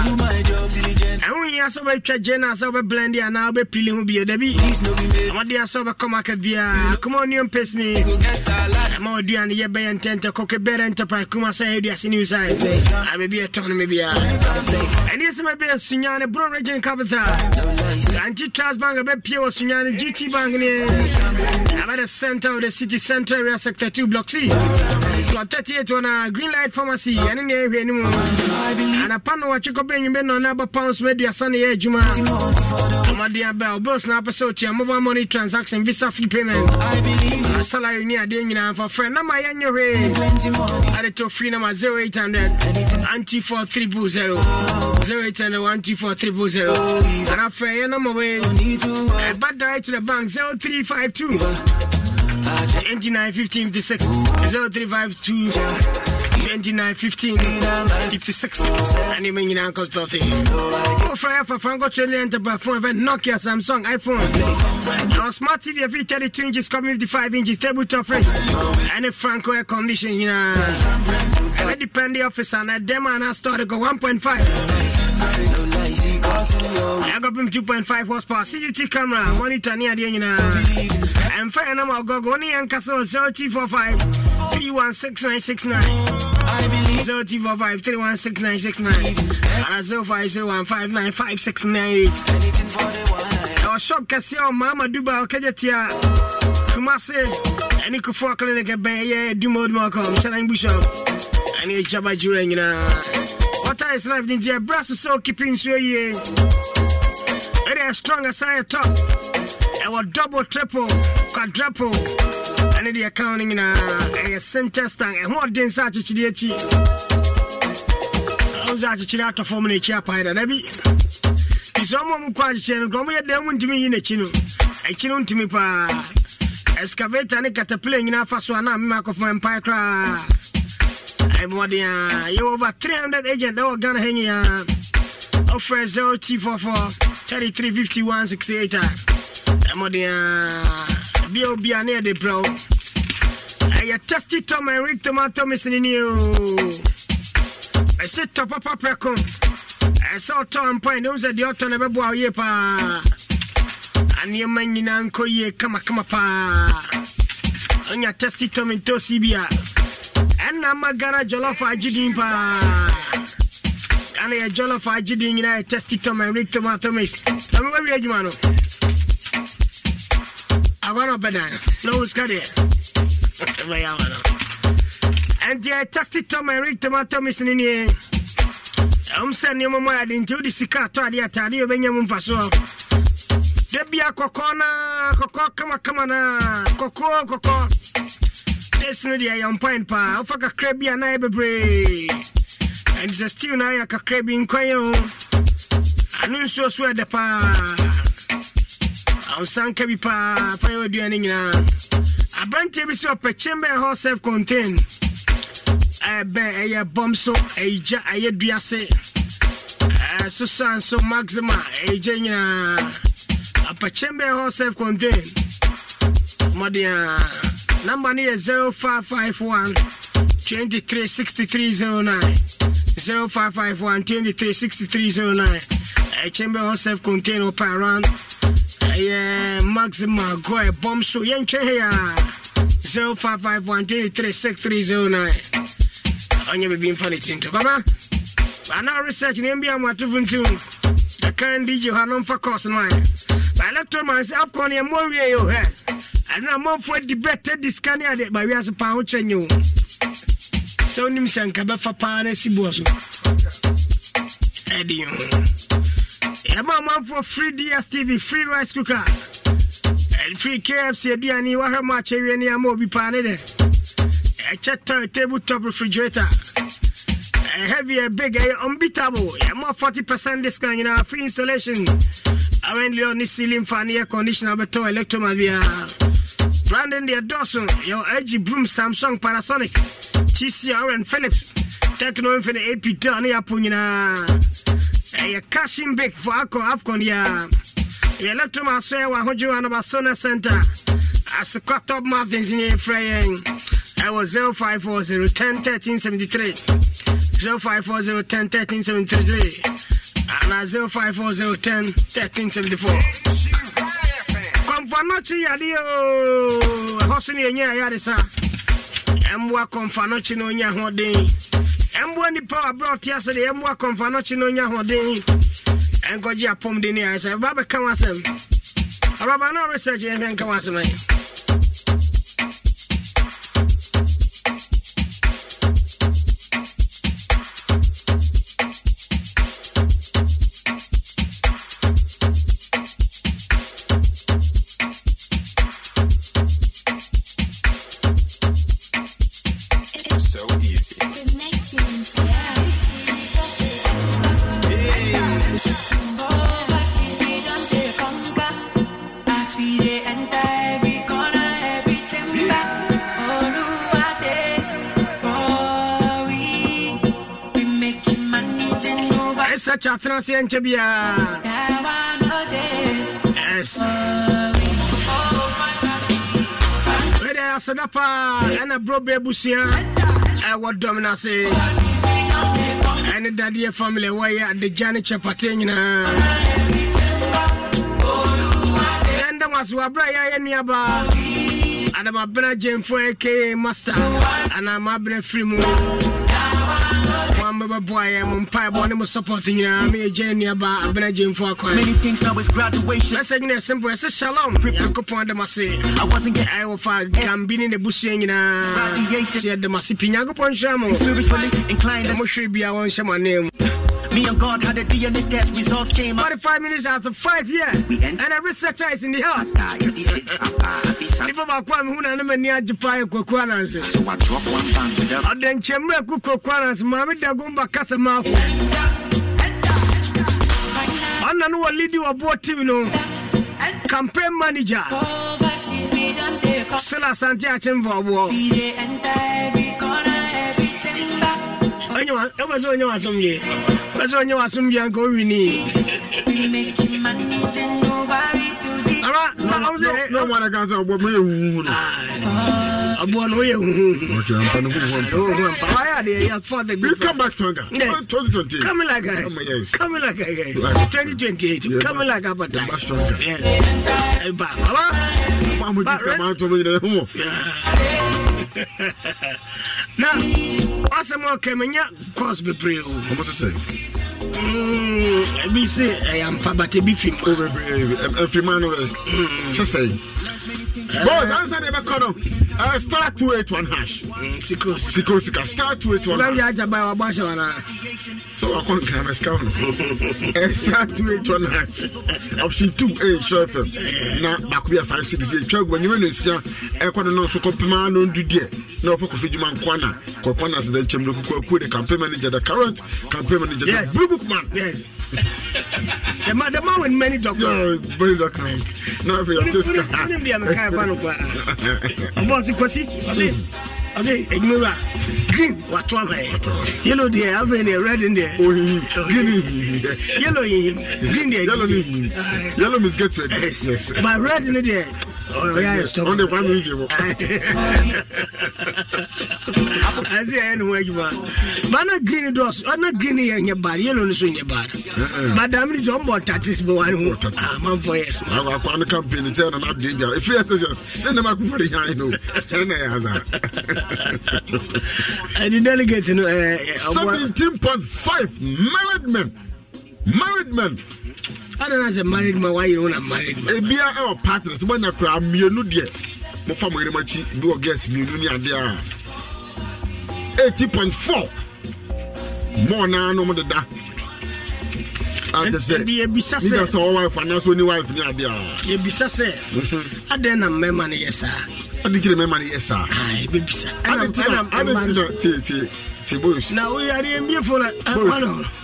ɛho hia sɛ wobɛtwa gye no a sɛ wobɛblende anaa wobɛpili ho bio dabi ɔmɔde a sɛ wobɛkɔ biaa akoma onion paste ne aduane yɛ ntɛntɛ kɔkɛ bɛrɛ enterprise kuma sɛ aduase ne usae abɛbi ɛtɔ no me biaa ɛneɛ sɛ mɛbɛ asunya ne bro region capital anti trust bank wɔ sunya ne gt bank ne the center of the city central area sector 2 block c. So 38 on a green light pharmacy ɛne ne ɛhwɛ anim anapa no watwe kɔbɛ nwumɛ no na aba pounds maduasa ne yɛ adwuma ɔmɔden aba obils na apɛ sɛ otua mobile money transaction visa free payment. Uh, salary ne adeɛ nyinaa fa frɛ nama yɛnyɛ hwee ade to free nama 0800 anti4300 0800 124 and after yɛ nama wei ɛba direct to the bank 0352 29 15 56 0352 29 15 56 ɛne ma nyinaa nkɔstɔfe wofra oh, yɛfa franco training enterprise phone nokia samsung iphone Now smart tv ɛfiri 32 inches come 55 inches table top fridge ɛne franco air condition nyinaa ɛbɛ depend the office ana dɛm ana store de kɔ 1.5 ɛkɔpem 2.5 horsepower cgt camera monitor ne adeɛ nyinaa ɛmfa yɛ nam ɔgɔgɔ wo ne yɛnkasa wɔ 0245 316969 0245 316969 ana 0501595698 ɛwɔ shop kɛseɛ wɔ maama duba ɔkagya tia kumase ɛne kufoɔ clinic ɛbɛn ɛyɛ dumodmɔkɔm hyɛnan bushop. Ɛne agyaba gyura nyinaa. Water is life nti ɛberɛ so sɛ okipi nsuo yie. Ɛde strong ɛsan yɛ top. Ɛwɔ double triple quadruple. Ɛne deɛ ɛka no nyinaa center stand. Ɛho ɔden sɛ akyekyere akyi. Ɔmo sɛ akyekyere atɔ fam no akyi apae da da bi sɛ ɔma mu kɔ akyekyere no nkɔmɔ yɛ dan mu ntumi yi n'akyi no akyi no ntumi paa. Excavator ne caterpillar nyinaa fa so a na mema akɔfa mpae koraa. Mmɔden a yɛwɔ over 300 agent ɛwɔ ghana ha nyinaa. Ɔfrɛ 0t44 335168 a. A bia ne yɛde brɛ wo. Ɛyɛ Tasty Tom enric tomato mesene ni o. Ɛsɛ tɔ papa prɛko ɛsɛ ɔtɔ mpan ne wo sɛ deɛ ɔtɔ no ɛbɛboa wo yie paa. Nneɛma nyinaa nkɔ yie kamakama paa. Ɔnya testy tomatoes bi a ɛnna ma ghana jollof agye din paa. Ghana yɛ jollof agye din nyinaa yɛ Tasty Tom and rig tomato mix. Ɔme wawie adwuma no. Agwa no ɔbɛdan na wo sika deɛ. Ɛbɛyɛ awa no ɛnti yɛ Tasty Tom and rig tomato mix no nie ɛwom sɛ mu ayɛde nti wode sika atɔ adeɛ ataadeɛ wobɛnya mu mfa soɔ da bia kɔkɔɔ na kɔkɔɔ kamakama na kɔkɔɔ kɔkɔɔ this no deɛ yɛ mpɔint paa wofa kakra bi a na yɛ bebree ɛnti sɛ stew na ayɛ kakra bi nkwan o ano nsuo so ɛdɛ paa awonsanka bi paa fa yɛ waduane nyinaa aberanteɛ bi sɛ ɔpɛkyɛm bɛɛ hɔ self contain ɛbɛn ɛyɛ bɔm so ɛyigya ɛyɛ duase eh, ɛsosa nso maxima ɛyigya nyinaa apɛkyɛm bɛɛ hɔ self contain. Mmɔden eh, a number no yɛ 0551 236309 0551 236309 ɛkyɛm eh, bɛɛ hɔ self contain wɔpɛ around ɛyɛ maxima go ɛbɔm so yɛntwɛ he a 0551 236309 ɔnyɛ biribi mfa ne tinto baba ana research ne mbia mo atofo ntim the current dj hɔ no mfa course no ayɛ ba electroman sɛ afcon yɛ mmɔ wie yo hɛ ɛno amanfoɔ di bɛtɛ di sika ne ade ba wiase paa ho kyɛ nyɛ o sɛ wonim sɛ nka bɛfa paa no asi boɔ so yo. Yɛma amanfoɔ free dstv free rice cooker. Ɛne free kfc aduane wahwɛ ma akyɛ wie ne ama obi paa ne dɛ ɛkyɛ tɔ table top refrigerator uh, heavy and big, uh, unbeatable. Yeah, more 40% discount, you know, free installation. I went on ceiling fan, air conditioner, but electromavia. Brandon the Dawson, your LG Broom, Samsung, Panasonic, TCR, and Philips. Techno Infinite AP Dani Apunina. A cashing big for Alco Afcon, yeah. The electroma swear, one hundred and about Sona Center. As a cut up Martins in your fraying. I was 0540 10 13 73. 0540 10 13 73. And I 0540 10 13 74. Confanochi yadio. Hosini yenye yarisa. Emwa confanochi no nya hoden. Emwa ni power brought yesterday. Emwa confanochi no nya hoden. Enkoji apom dini I say. Baba kawasem. Baba no research and kawasem. Kyatena se ɛnkyɛ biaa yes. Wede aseda paa ɛna borɔbɛ abusua ɛwɔ dɔm no ase ɛne dadeɛ family wɔyɛ adagya ne kyɛpate nyinaa ɛndɛ mo ase waberɛ a yɛayɛ nnuabaa adamabena gyemfo aka master. Anaa mabena firi mu wambɛbɛboa yɛ mo mpaebɔ ne mo support nyinaa meyɛgya nnuaba abena gyemfo akwan mɛsɛ nyina simple ɛsɛ shalom. Nyankopɔn adam ase ɛwɔ fa gambi ne n'abusua nyinaa sɛ yɛdam ase pii nyankopɔn nhyira mo mohwere bia wɔnhyɛ mo anan mu Me and God had a DNA test, results came out. 45 minutes after 5 yeah. And a researcher is in the house. Nipa baako a mehu na ne m'ani agye paa yɛ kwaku ananse ɔde nkyɛmmerɛ ku kwaku ananse maame da gomba kasa maafo ɔna no wɔ lidi wɔboɔ team no campaign manager. Sila asante akyemfa ɔboɔ ɛwɔsɛ ɔnyɛ wasomdwe ɛwɔsɛ ɔnyɛ wasomdwe anka owini aboa no woyɛ huhukame like come like 2028 come like apataba na asɛm a ɔka manya cos bebree o. Ebi se ɛyɛ ampa bat ebi fim fima Boys, answer the back on. Uh, star 281 hash. Siko, siko, siko. Star 281 hash. Kwa aja bawa basha wana. So wa kon kana meska wana. Star 281 hash. Option 2 eh, A show FM. Eh, Na bakubia 560 twa gwa nyime no sia. E kwa no so kopema no ndudie. Na ofo kofi juma nkwana. Kwa kwana se den chemlo kwa kwa the campaign manager the current campaign manager yes. the blue book man. Yes. the man, the man with many documents. Yeah, many documents. Now if you are just vamos kwa. Ambo si kwasi. ɔde enyimɛwura green wato ama yɛ yellow deɛ afei ne red deɛ. Green. yellow yiyim green deɛ. Yellow ni. Yiyim yellow means get ready. Yes yes. But red ni deɛ. Oh, Ɔyɛ ayɛ stop. Ɔde kwame yi jɛbɔ ɛsɛ ɛyɛ ne ho adwuma but na green dɔs ɔna uh, green yɛ nyɛ bad yellow ni so nyɛ bad madam ni jɔn bɔ tatis bɛ wa ne ho a man fɔ yes. akɔ akɔ ani campaign ti ɛna na adi bi a efi ɛsɛ sɛ ɛnɛ ma ko fɔ de yan yi no ɛnɛ yɛ aza. And the delegate, you know, uh, uh seventeen point married men, married men. I don't as a married man. Why you not married man? Ebi a our partners when I cry mienu die. Mo fa mo eremachi do against mienu ni ade a. Eighty point four. More na no mo da. ate sɛ yɛbisa sɛ nida sɛ ɔwɔ wife anaasɛ ɔni wife ni adeɛ a yɛbisa sɛ adɛn na mmɛma no yɛ ade kyerɛ mɛma no yɛ saa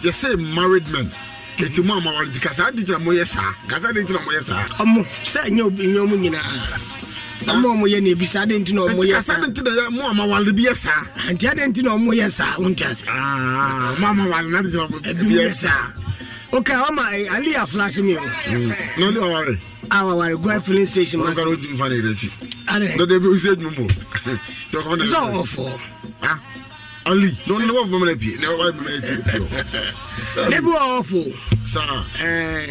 yɛsɛ married men. Ɛti mo ama nti kasa ade ntina moyɛ saa kasa ade ntina moyɛ saa ɔmo sɛ nyɛ obi nyɛ nyinaa ah. ɔmo ɔmo yɛ na ebisa adɛn nti na ɔmo yɛ saa ade ntina yɛ mo ama ware bi yɛ saa nti adɛn nti na ɔmo yɛ saa wonti ase. Ah, mo ama ware na ade ntina mo ebi yɛ saa okay wama ali ya flash mi o. n'o ni awari. awari gwa filling station ma. olu ka n'o jigi fa ne yɛrɛ ci. ale dɔ de bɛ o se jumɛn bɔ. zɔn o fɔ. ali n'o ni ne b'a fɔ bamanan bi ne b'a fɔ bamanan ti. ne b'o awɔ fo. saa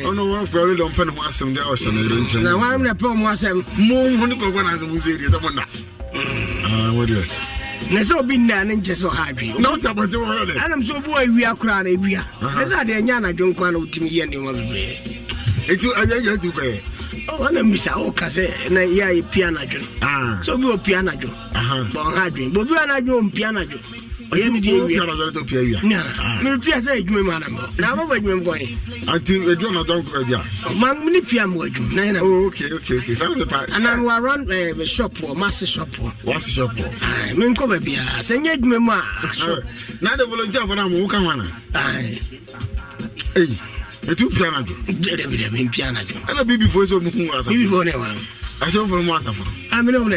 ɔn n'o wari fɛ olu de ɔn mu asɛm de awɔ sɛnɛ yɛrɛ nkyɛn. na wari minɛ pɛn mu asɛm. mun mun ni kɔrɔkɔ n'a sɛm n se yɛrɛ tɛ mun na. aa n ko de na sɛ obi nnaa ne nkyɛ sɛ ɔha adwene. Anam sɛ obi wɔ awia koraa na awia ɛ sɛ adeɛ ɛnyɛ anadwo nko a na wotumi yɛ nneɔma bebree. Ɛti ayɛyɛ nti kɔyɛ ɔna mbisa woka sɛ na yɛ a yɛpia anadwo no. Sɛ obi wɔ pia anadwo bɔ ɔha adwene. Bɛ obi wɔ anadwo ɔmpia anadwo ne awia mepia sɛ adwuma mu anamɔ na mabɔ adwuma mu kɔɛ anti adwuma na dɔnkɔ baabi a? Ma mene pia mɔ adwuma. Na ɛna ne anam warun eh, shop wɔ mase shop wɔ. Wɔase shop hɔ menkɔ baabiaa sɛ nyɛ adwuma mu a na de volunteer fɔ no ama woka ho ana? Ɛti wopia anadwo ɛna bibifoɔ sɛ ɔmuhu asafo. Bibifoɔ ne wa. Ahyɛmfoɔ no mu asafo a mene wo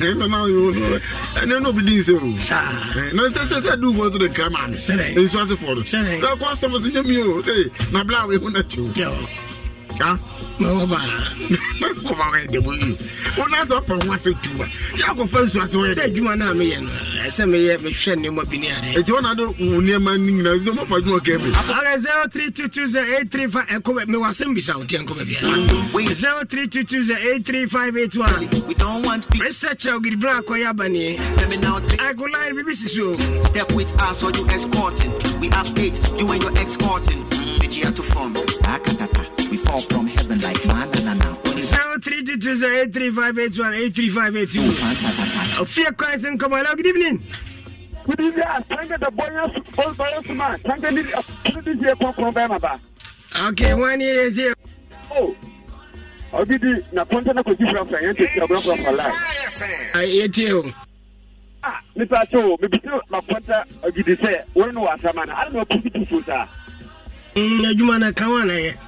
ɛnna naa yoo no ɛnna naa obi di nse. Mɛwɔ baa kɔfa wɔyɛ dɛbɔ yi wona sɛ ɔpɛ ho asɛ tu a yɛakɔfa nsu ase wɔyɛ sɛ adwuma no a meyɛ no ɛsɛ meyɛ mehwɛ nneɔma bi ne ade ɛnti wɔna de wo nneɛma no nyina sɛ mɔfa adwuma ka bi Okay, 0322 ɛkɔ mewɔ asɛm bisa wo ntiɛ nkɔ baabiaa 0322 We don't want si so Step with us or you escorting. We update you and your escorting. To form. Akatata. We fall from heaven like man and an apple. 83581 Fear Christ and come along. Good evening. Good evening. Uh, thank you, the boys, all boys, man. Thank you, this year from Bama. Okay, one year is here. Oh. Obidi, na ponte na kodi from France, yente eh, eh, kira bwana from Malawi. Ai yete Ah, nipa cho, mebiti na ponte obidi se, wone no asama na, ala no kudi tufuta. Mm, na juma na kawana ye. Yeah.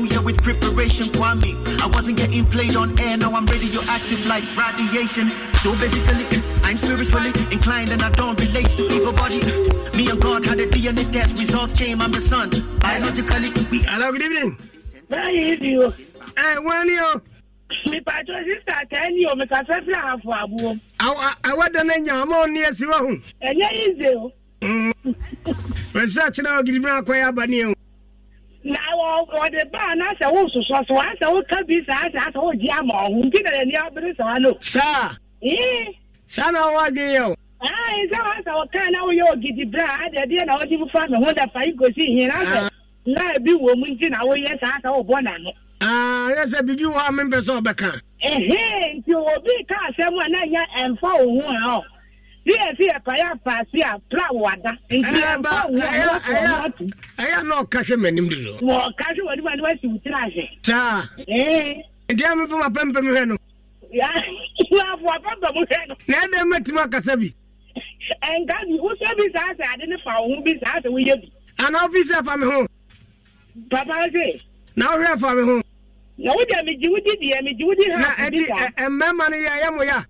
preparation. Kwame, I wasn't getting played on air, now I'm radioactive like radiation. So basically, I'm spiritually inclined and I don't relate to evil body. Me and God had a DNA test, results came, I'm the son. Biologically, we. Hello, good evening. Báyìí di o. Ẹ wọ́n ní o. Mipatro sista tẹ́ni o, mikasa fi àhàfo àbúrò. Àwọn dáná nya ọmọ òní ẹsẹ̀ wọ́n hù. Ẹ̀yẹ́ ìzè o. Research náà gidi mìíràn kọ́ ya bá ní o. na bi wo ji nti na n'ani abiri saa. saa wo kaa na woyɛ aa yɛ sɛ bibi wɔ a mi mpɛ sɛ ɔbɛka. ehe nti obi ka asɛm a na-enye ohun a. CAC ɛkɔyɛ apaase a pra wada nti ɛba wɔwɔto ɛyɛ na ɔka hwɛ m'anim de so wɔka hwɛ w'anim anim asi wo tiri ahwɛ saa nti ɛma fa mapɛmpɛm hwɛ no wafoa pɛmpɛm hwɛ no na ɛdɛ matumi akasa bi ɛnka bi wosɛ bi saa sɛ ade ne fa wo bi saa sɛ woyɛ bi ana ɔfisi afa me ho papa se na wohwɛ afa me ho na wogya megye wodi deɛ megye wodi ha na ɛti mmarima no yɛ ɛyɛ mo yɛ a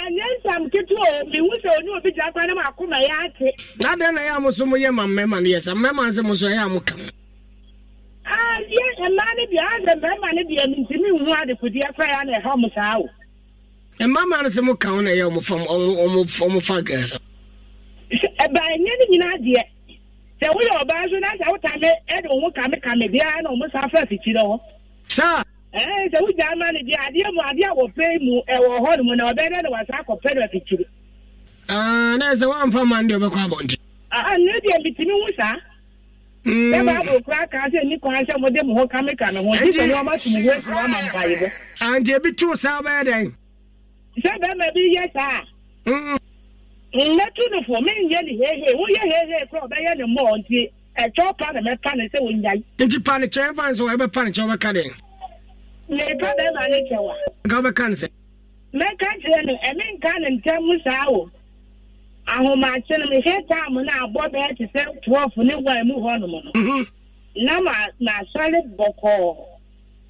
ɛnyɛ nsam ketewa o mehu sɛ ɔne obi gyina kora ne ma akoma yɛ ate na dɛn na ɛyɛ a mo so moyɛ ma mmɛma no yɛ sɛ mmɛma nsɛ mo so ɛyɛ a mo ka. Deɛ mmaa no deɛ asɛ mmarima no deɛ mentimi nhu adekodeɛ koraa na ɛha mo saa o. Mmama no sɛ mo ka wo na ɛyɛ ɔmo fa gɛsɛ ɛbaanyɛ no nyinaa deɛ sɛ woyɛ ɔbaa so na sɛ wotame ɛde wo e ho kamekame biara na ɔmo saa fa afikyirɛ hɔ saa sɛ wogya ma no deɛ adeɛ mu adeɛ a wɔpɛ mu ɛwɔ hɔ no mu na ɔbɛyɛ ne wasa akɔpɛ no afikyiri na sɛ woamfa ma no deɛ wobɛkɔ abɔnte nnɛ deɛ metumi ho saa bɛ baabɔ kora ka sɛ ni kwan sɛ mode mo ho ka meka me ho gyesɛ ne ɔma tom ho asira ma mpayebɔ anti ebi too saa wobɛyɛ dɛn sɛ bɛrima bi yɛ saa nnɛtu no fo menyɛ ne hehe woyɛ hehe kora ɔbɛyɛ ne mmɔɔ nti ɛkyɛw pa ne mɛpa ne sɛ wonyae nti pa ne kyɛ ɛfa ne sɛ wɔɛbɛpa ne kyɛ wobɛka dɛn Mɛka bɛrima ne kyɛ wa. Nka wɔbɛka ne sɛ. Mɛka kyerɛ no ɛmi nka ne ntɛm mu saa o. Ahomakye no mehwɛ taam no abɔ bɛyɛ te sɛ twelve ne wan mu hɔ nom no. Na ma ma asɔre bɔkɔɔ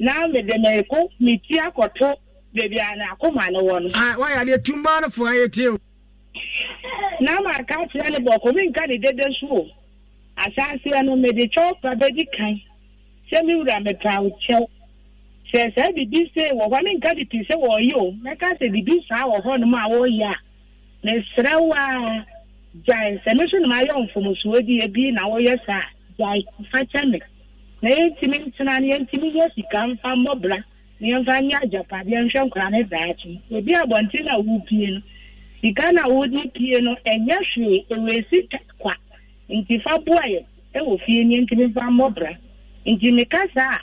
na mede mɛko me ti akɔto beebi a na akoma no wɔ no. Adeɛ tumba no fo ayɛ tie o. na ma ka kyerɛ ne bɔkɔ mi nka ne dede so o asaseɛ no mede kyɛw pa bɛdi kan sɛ me wura mepa wo kyɛw sɛ saa biribi se wɔ hɔ ne nka de pii sɛ wɔɔyɛ o. Mɛka sɛ biribi saa wɔ hɔ nom a wɔreyɛ a mesrɛ wo a gyae sɛ me so nom ayɛ mfomsoɔ di ebi na wɔyɛ saa gyae fa kyɛ me na yɛntumi ntena no yɛntumi nyɛ sika mfa mmɔbra na yɛmfa nyɛ agyapadeɛ nhwɛ nkora ne daakye ebi abɔnten a wopie no sika na wodi pie no ɛnyɛ hwee ewesi kwa nti fa boa yɛ ɛwɔ fie ni ntumi fa mmɔbra nti meka saa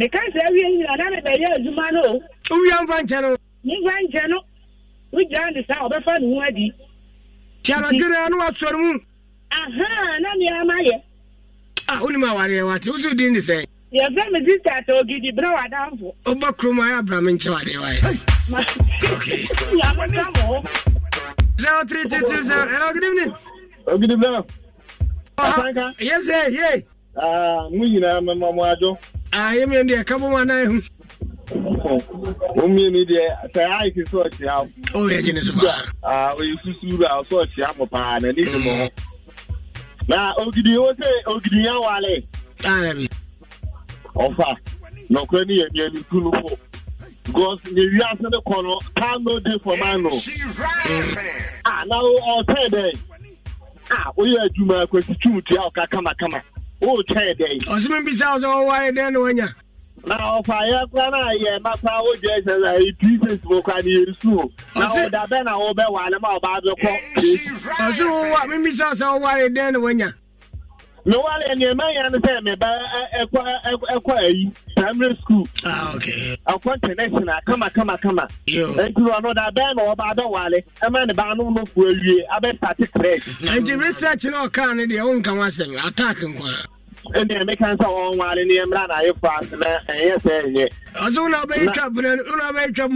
meka saa wie nyina na mebɛyɛ adwuma no o. wia mfa nkyɛn no. mfa nkyɛn no wogyaa ne saa ɔbɛfa ne ho adi. tiaradwene no wasɔre mu. aha na nea ma yɛ. a wonim awareɛ wate wo so din ne sɛ. yɛfrɛ me sista sɛ ogidi berɛ wadamfo. wobɔ kurom ayɛ abra me nkyɛ wadeɛ mo ho. zero three two two zero. Hello, good evening. Oh, good evening. Uh, yes, sir. Yeah. Ah, mu nyinaa mɛma mo adwo. Ah, ayé mi deɛ ka bɔ mu anan ehu. o mmienu deɛ sɛ ayi sɛ ɔkye awo. susuru a sɛ ɔkye awo paa na ne tɛmɛ hɔ. na ogidi o se ogidi wale. ɔfa n'ɔkura ni yɛ mienu tunu because ne ne kɔ no time no dey no. Ah, na ɔtɛn dɛ ah, a adwuma akwasi tum ɔka kamakama. Kama. Wotɛn dɛ. Ɔsɛmɛ bisa wo sɛ wɔware dɛn na wanya na ɔfa yɛ kora na yɛ mapa wogya sɛ na ɛpieces mo kora ne yɛresu o na ɔda bɛ na wobɛwale ma ɔbaa bɛkɔ ɔse wowa membisa wo sɛ wɔware dɛn na wanya mewale nneɛma ya no sɛ meba ɛkɔ ayi primary school. Ɛkɔ international kama kama kama. Nti ɔno da bɛn na ɔba bɛwale ɛma ne ba no no fo awie abɛstate crèche nti research na ɔkaa no deɛ wonka ho asɛm attack nkoa ɛnna sɛ ɔnwale ne yɛmmra na na sɛ ɛnyɛ. Ɔsɛ wona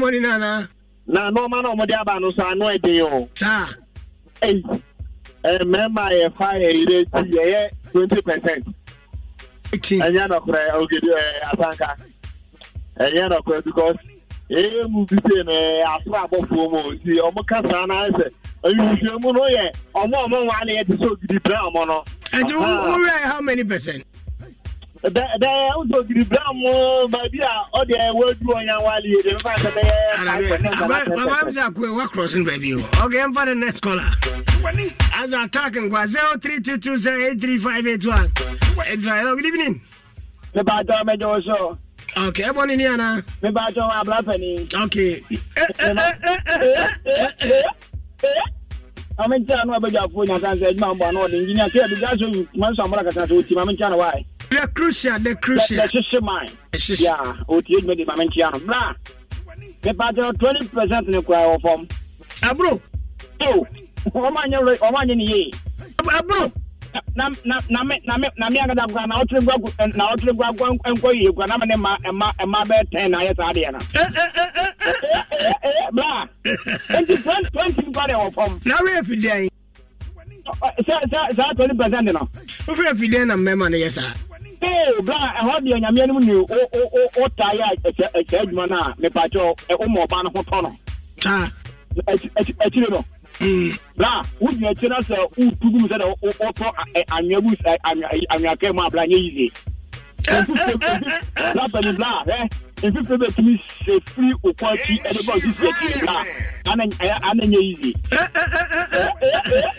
wona na nɔɔma na ɔmode aba no so ano ɛden o. Saa. Mmarima a yɛfa yɛyerɛ ti yɛyɛ twenty percent. Ɛnyɛ nɔkorɛ ogedi asanka. Ɛnyɛ nɔkorɛ because ɛyɛ mu bi se no asoro abɔfoɔ mu nti ɔmo ka saa na sɛ ayuhwɛmu no yɛ ɔmo ɔmo wa ne yɛ te sɛ ogidi brɛ ɔmo no. Ɛnti wowɛ how many percent? Dɛ dɛ wosɛ ogidi brɛ ɔmo baabi a ɔde wadu ɔnya wale yɛ deɛ mefa sɛ bɛyɛ five percent anaa ten Baba percent sɛ akoe woacross no baabi o. Okay ɛmfa the next caller. As attack nkwa 0322783581 hello good evening. Mebaatɔ mɛgye wo so. Okay ɛbɔ ne ni anaa mebaatɔ wɔ abla pani okay. Maame nkyɛn no abɛdwafoɔ nyasa sɛ adwuma mbɔ ano ɔde engineer kɛ ɛde gya so yi ma nso amora kasa sɛ ɔti maame nkyɛn no wae the crucial the crucial. the sisi man. Yeah, o tiye jumɛn de ma mɛ n tiya mura ne ba jɔ twenty percent ni kura yɔ fɔm. aburo. o o ma ɲɛ o ma ɲɛ nin ye. aburo. na na na mi eh, na mi na mi agada kura na ɔtiri gua na ɔtiri gua gua nkɔ yie kura na mi ne ma ɛma ɛma bɛ tɛn na ayɛ saa deɛ na. ɛ ɛ ɛ ɛ ɛ bla nti twenty twenty kura de wɔ fɔm. n'awo ye fidie ye. sɛ sɛ sɛ twenty percent na. o fɛ fidie na mɛma ne yɛ saa. Bra ɛhɔ deɛ nyame anim ne ɛkyɛ ɛkyɛ adwuma no a mepakyɛ ɔmo ɔba no ho tɔ no. akyire no. bra wogyina akyire na sɛ wotu gu mu sɛ dɛ wotɔ anwea gu anweaka mu abra nyɛ bra bra ɛ nfifiri bɛ tumi se firi okun akyi ɛdi bɔ ɔsi se kiri ha ana ɛyɛ ana nye yizi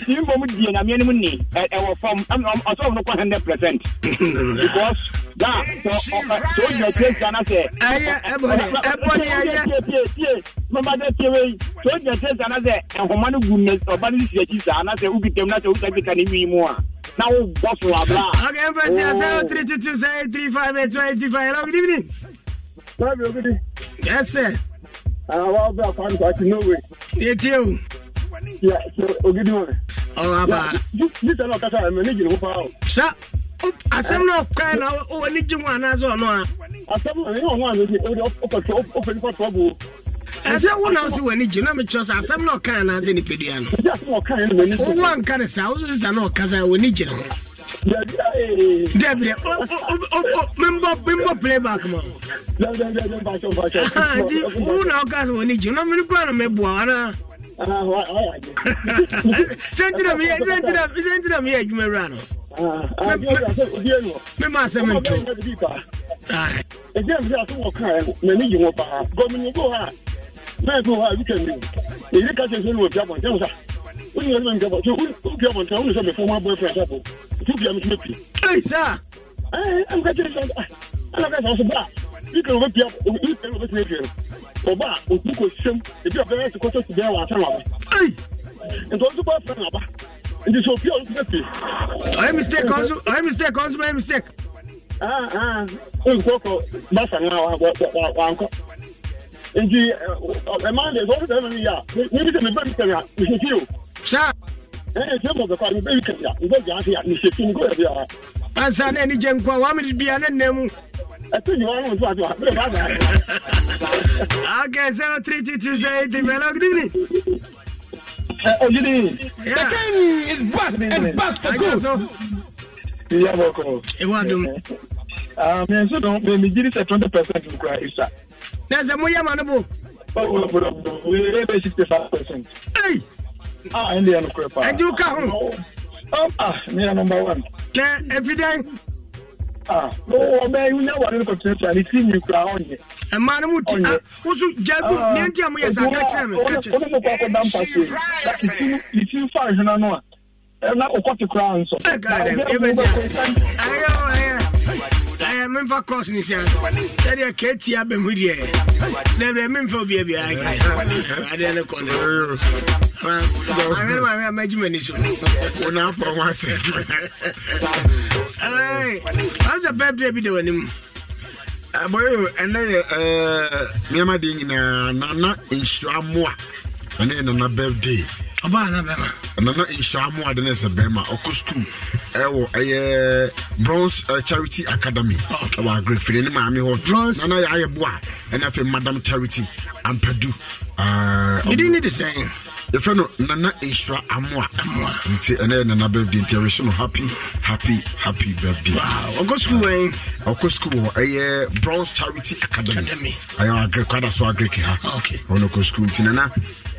nbɔ mu die nyamea ni ɛwɔ fam ɔsɔ wɔn kɔ hundred percent. Because da sɔ ɔ sɔ yɛ tie sana sɛ ɛyɛ ɛbɔnɛ ɛbɔnɛ ɛyɛ tie tie tie mɛma de tie wei sɔ yɛ tie sana sɛ ɛhoma ne gu ne ɔba ne si akyi sa ana sɛ ubi tɛm na sɛ usa bi ka ne wi mu a na bɔ so wa bla. ok n fɛ si ase three two two seven three five eight one eight five. Hello good evening. Yes, sir. Yeti o. Ogidi o. Ọlaba. Nítorí náà kásá ẹ̀mí níjì ló pa o. Sá asẹ́mu náà kọ́ ẹ̀ náà wọ́n ní jí mu anáṣọ ọ̀nà a. Asẹ́mu náà yóò wọ́n àmì ọkọ̀ tó ó fẹ́ nípa tọ́bù o. Ẹsẹ̀ wo náà sì wọ́n ní jí náà mi kyerọ sá asẹ́mu náà kọ́ ẹ̀ náà ṣe ní pèdè àná. Owó ànká ni sá, ó sì sísá náà kásá ẹ̀ wọ́n ní jí náà. Debre, membɔ playback ma. Wuna ɔka sɔrɔ ni jɛ, na mi ni kura na mi bu awa na. Sɛntina mi yɛ sɛntina sɛntina mi yɛ jumɛn wura no. Mi ma sɛ mi tu. Ɛjẹ̀ mi sẹ́ àtúwọ̀ kan ẹ̀ mẹ ní yìí wọn pa. Gọ̀mìnì kò hà, mẹ́ẹ̀kì wà wíkẹ̀ndì. Èyí ká ṣe ṣe ní wọ̀ bí a bọ̀ ǹjẹ́ musa wọ́n yẹn ní nkẹ́bọ̀ tí o bí ọmọ nǹkan o ní sọ mi fún wọn bọ́ẹ̀ fún ẹ̀ṣẹ̀ bọ̀ tí o bí ọmọ tí o bí. ẹ ṣá. ẹ ẹ ẹ nkẹ́kẹ́ ṣe alaka ṣe ọsùn bá bí kẹrin o bẹ pia o bí kẹrin o bẹ tiẹ̀ pia ọba òkú kò ṣiṣẹ́m ebi ọbẹ̀ yẹn ti kọ́tọ́ ti bẹ́ẹ̀ wà á sẹ́wọ̀n àbá. ntọ́ tó bá fẹ́ nàbá nti sọ pia o ti bẹ́ pè. ọ̀yẹ́ mistake ọ̀sùn ọ̀yẹ́ mistake ọ̀sùn ọ̀yẹ́ mistake. ah ah nkọkọ bá sàn náà wà á nkọ nti ẹ máa ń dẹ̀ sọ́ọ́sì tẹ̀lé mi yá mi bí sẹ́ mi bẹ́ẹ̀ mi tẹ̀lé à mi ṣe fi o ansa na ani gye nkoa wamede bia ne nnɛ mu okay zero three two two zero eight three hello good evening. Uh, oh, good evening. Yeah. the time is back and back for good. yeah welcome ewa dum ah me so don me me giri say 20% nkura isa na ze mo yama no bo oh bo bo percent. dey 65% Ah, ẹ̀ ń lè yẹn nukura pa. Ẹ̀jú ká hùn. Ah, yẹ number one. Kẹ efidẹ. Ah, ọbẹ̀ yìí ní àwọn àdéhùn kọ̀tún ẹ̀sìn àti tí mi kura ọ̀ yẹ. Ẹ máa ní mu ti a wosu jagu ní ẹntì àmú yẹ sá kẹ́kẹ́ mi kẹ́kẹ́. Ó ní sọ kọ́ dá mpa sí i. Tí ìtì ń fa ìhìnà náà. Ẹ ná ọkọ ti kura nsọ. Ẹ ká ẹ ẹ bẹ sẹ́ ayé deɛ memfa cos ne sia sɛdeɛ katia bɛ mu deɛ dɛ brɛ memfa obia biaadeɛ ne kɔ noawereware a bɛbrɛ bi da w'anim bɔyo ɛnɛ yɛ nneɛma deɛ nyinaa nana nhyira mmoa ɛne yɛ nana birthday. Ɔbaa nana bɛrima. Nana nhyira mmoa de ne sɛ bɛrima ɔkɔ sukuu ɛwɔ ɛyɛ Bronze uh, Charity Academy ɛwɔ agorɔ firi ne maame hɔ. Nana yɛ ayɛ boa ɛna afei Madam Charity Ampadu. Didi ni de sɛn. Yɛfrɛ no nana ɛsra amoa. Nti ɛnɛ yɛ nana birthday nti ɛrehye no happy happy happy birthday ɔkɔ skul wɛn ɔkɔ skul wɔ ɛyɛ bronze charity academy. Ɛyɛ agrek kwada so agrek ha ɔno kɔ skul nti nana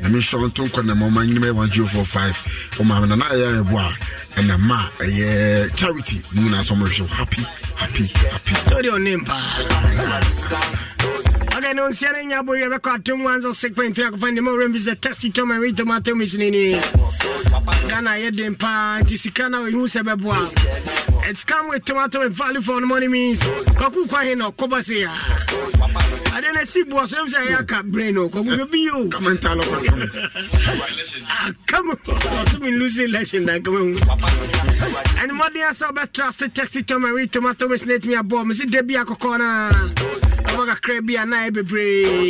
nyame nhyɛ nto nkɔ na ma ɔma nyinima yɛ 1045 ɔma nana ɛyɛ ɛbo a ɛna ma ɛyɛ charity. No nyinaa sɛ wo. Happy happy happy. Tell your name, pa. Okay, no, see, I know you have got two ones or six point three. I can find the more is a testy tomato and tomato misnini. Ghana, you didn't pa, Tisikana, you say, It's come with tomato and value for the money means. Kaku Kwahino, Kobasia. I didn't see boss, I'm saying, I can't brain, no, come with you. Come and tell Ah, come on, some losing on. And than I saw about trusted testy tomato, tomato misnate me a bomb. Is it Debbie Akokona? Ɔma kakra bi ana bebree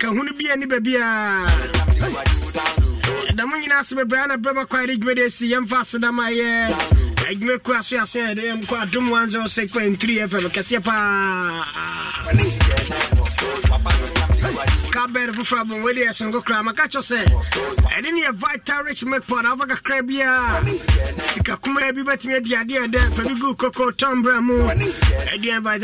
ka hunu bia ne baabia da mo nyinaa ase bebree ana brɛma kɔ ade dwumade asi yɛmfa asedam ayɛ adwuma ku aso ase a ɛde mkɔ kɔ adom 106.3 fm kɛseɛ paa kabɛd foforɔ abom wede yɛ sonko koraa maka kyɛ sɛ ɛne ne yɛ vital rich mcpod afa kakra biaa sika kumaa bi bɛtumi adi adeɛ dɛ fa bi gu koko tɔmbrɛ mu ɛdeɛ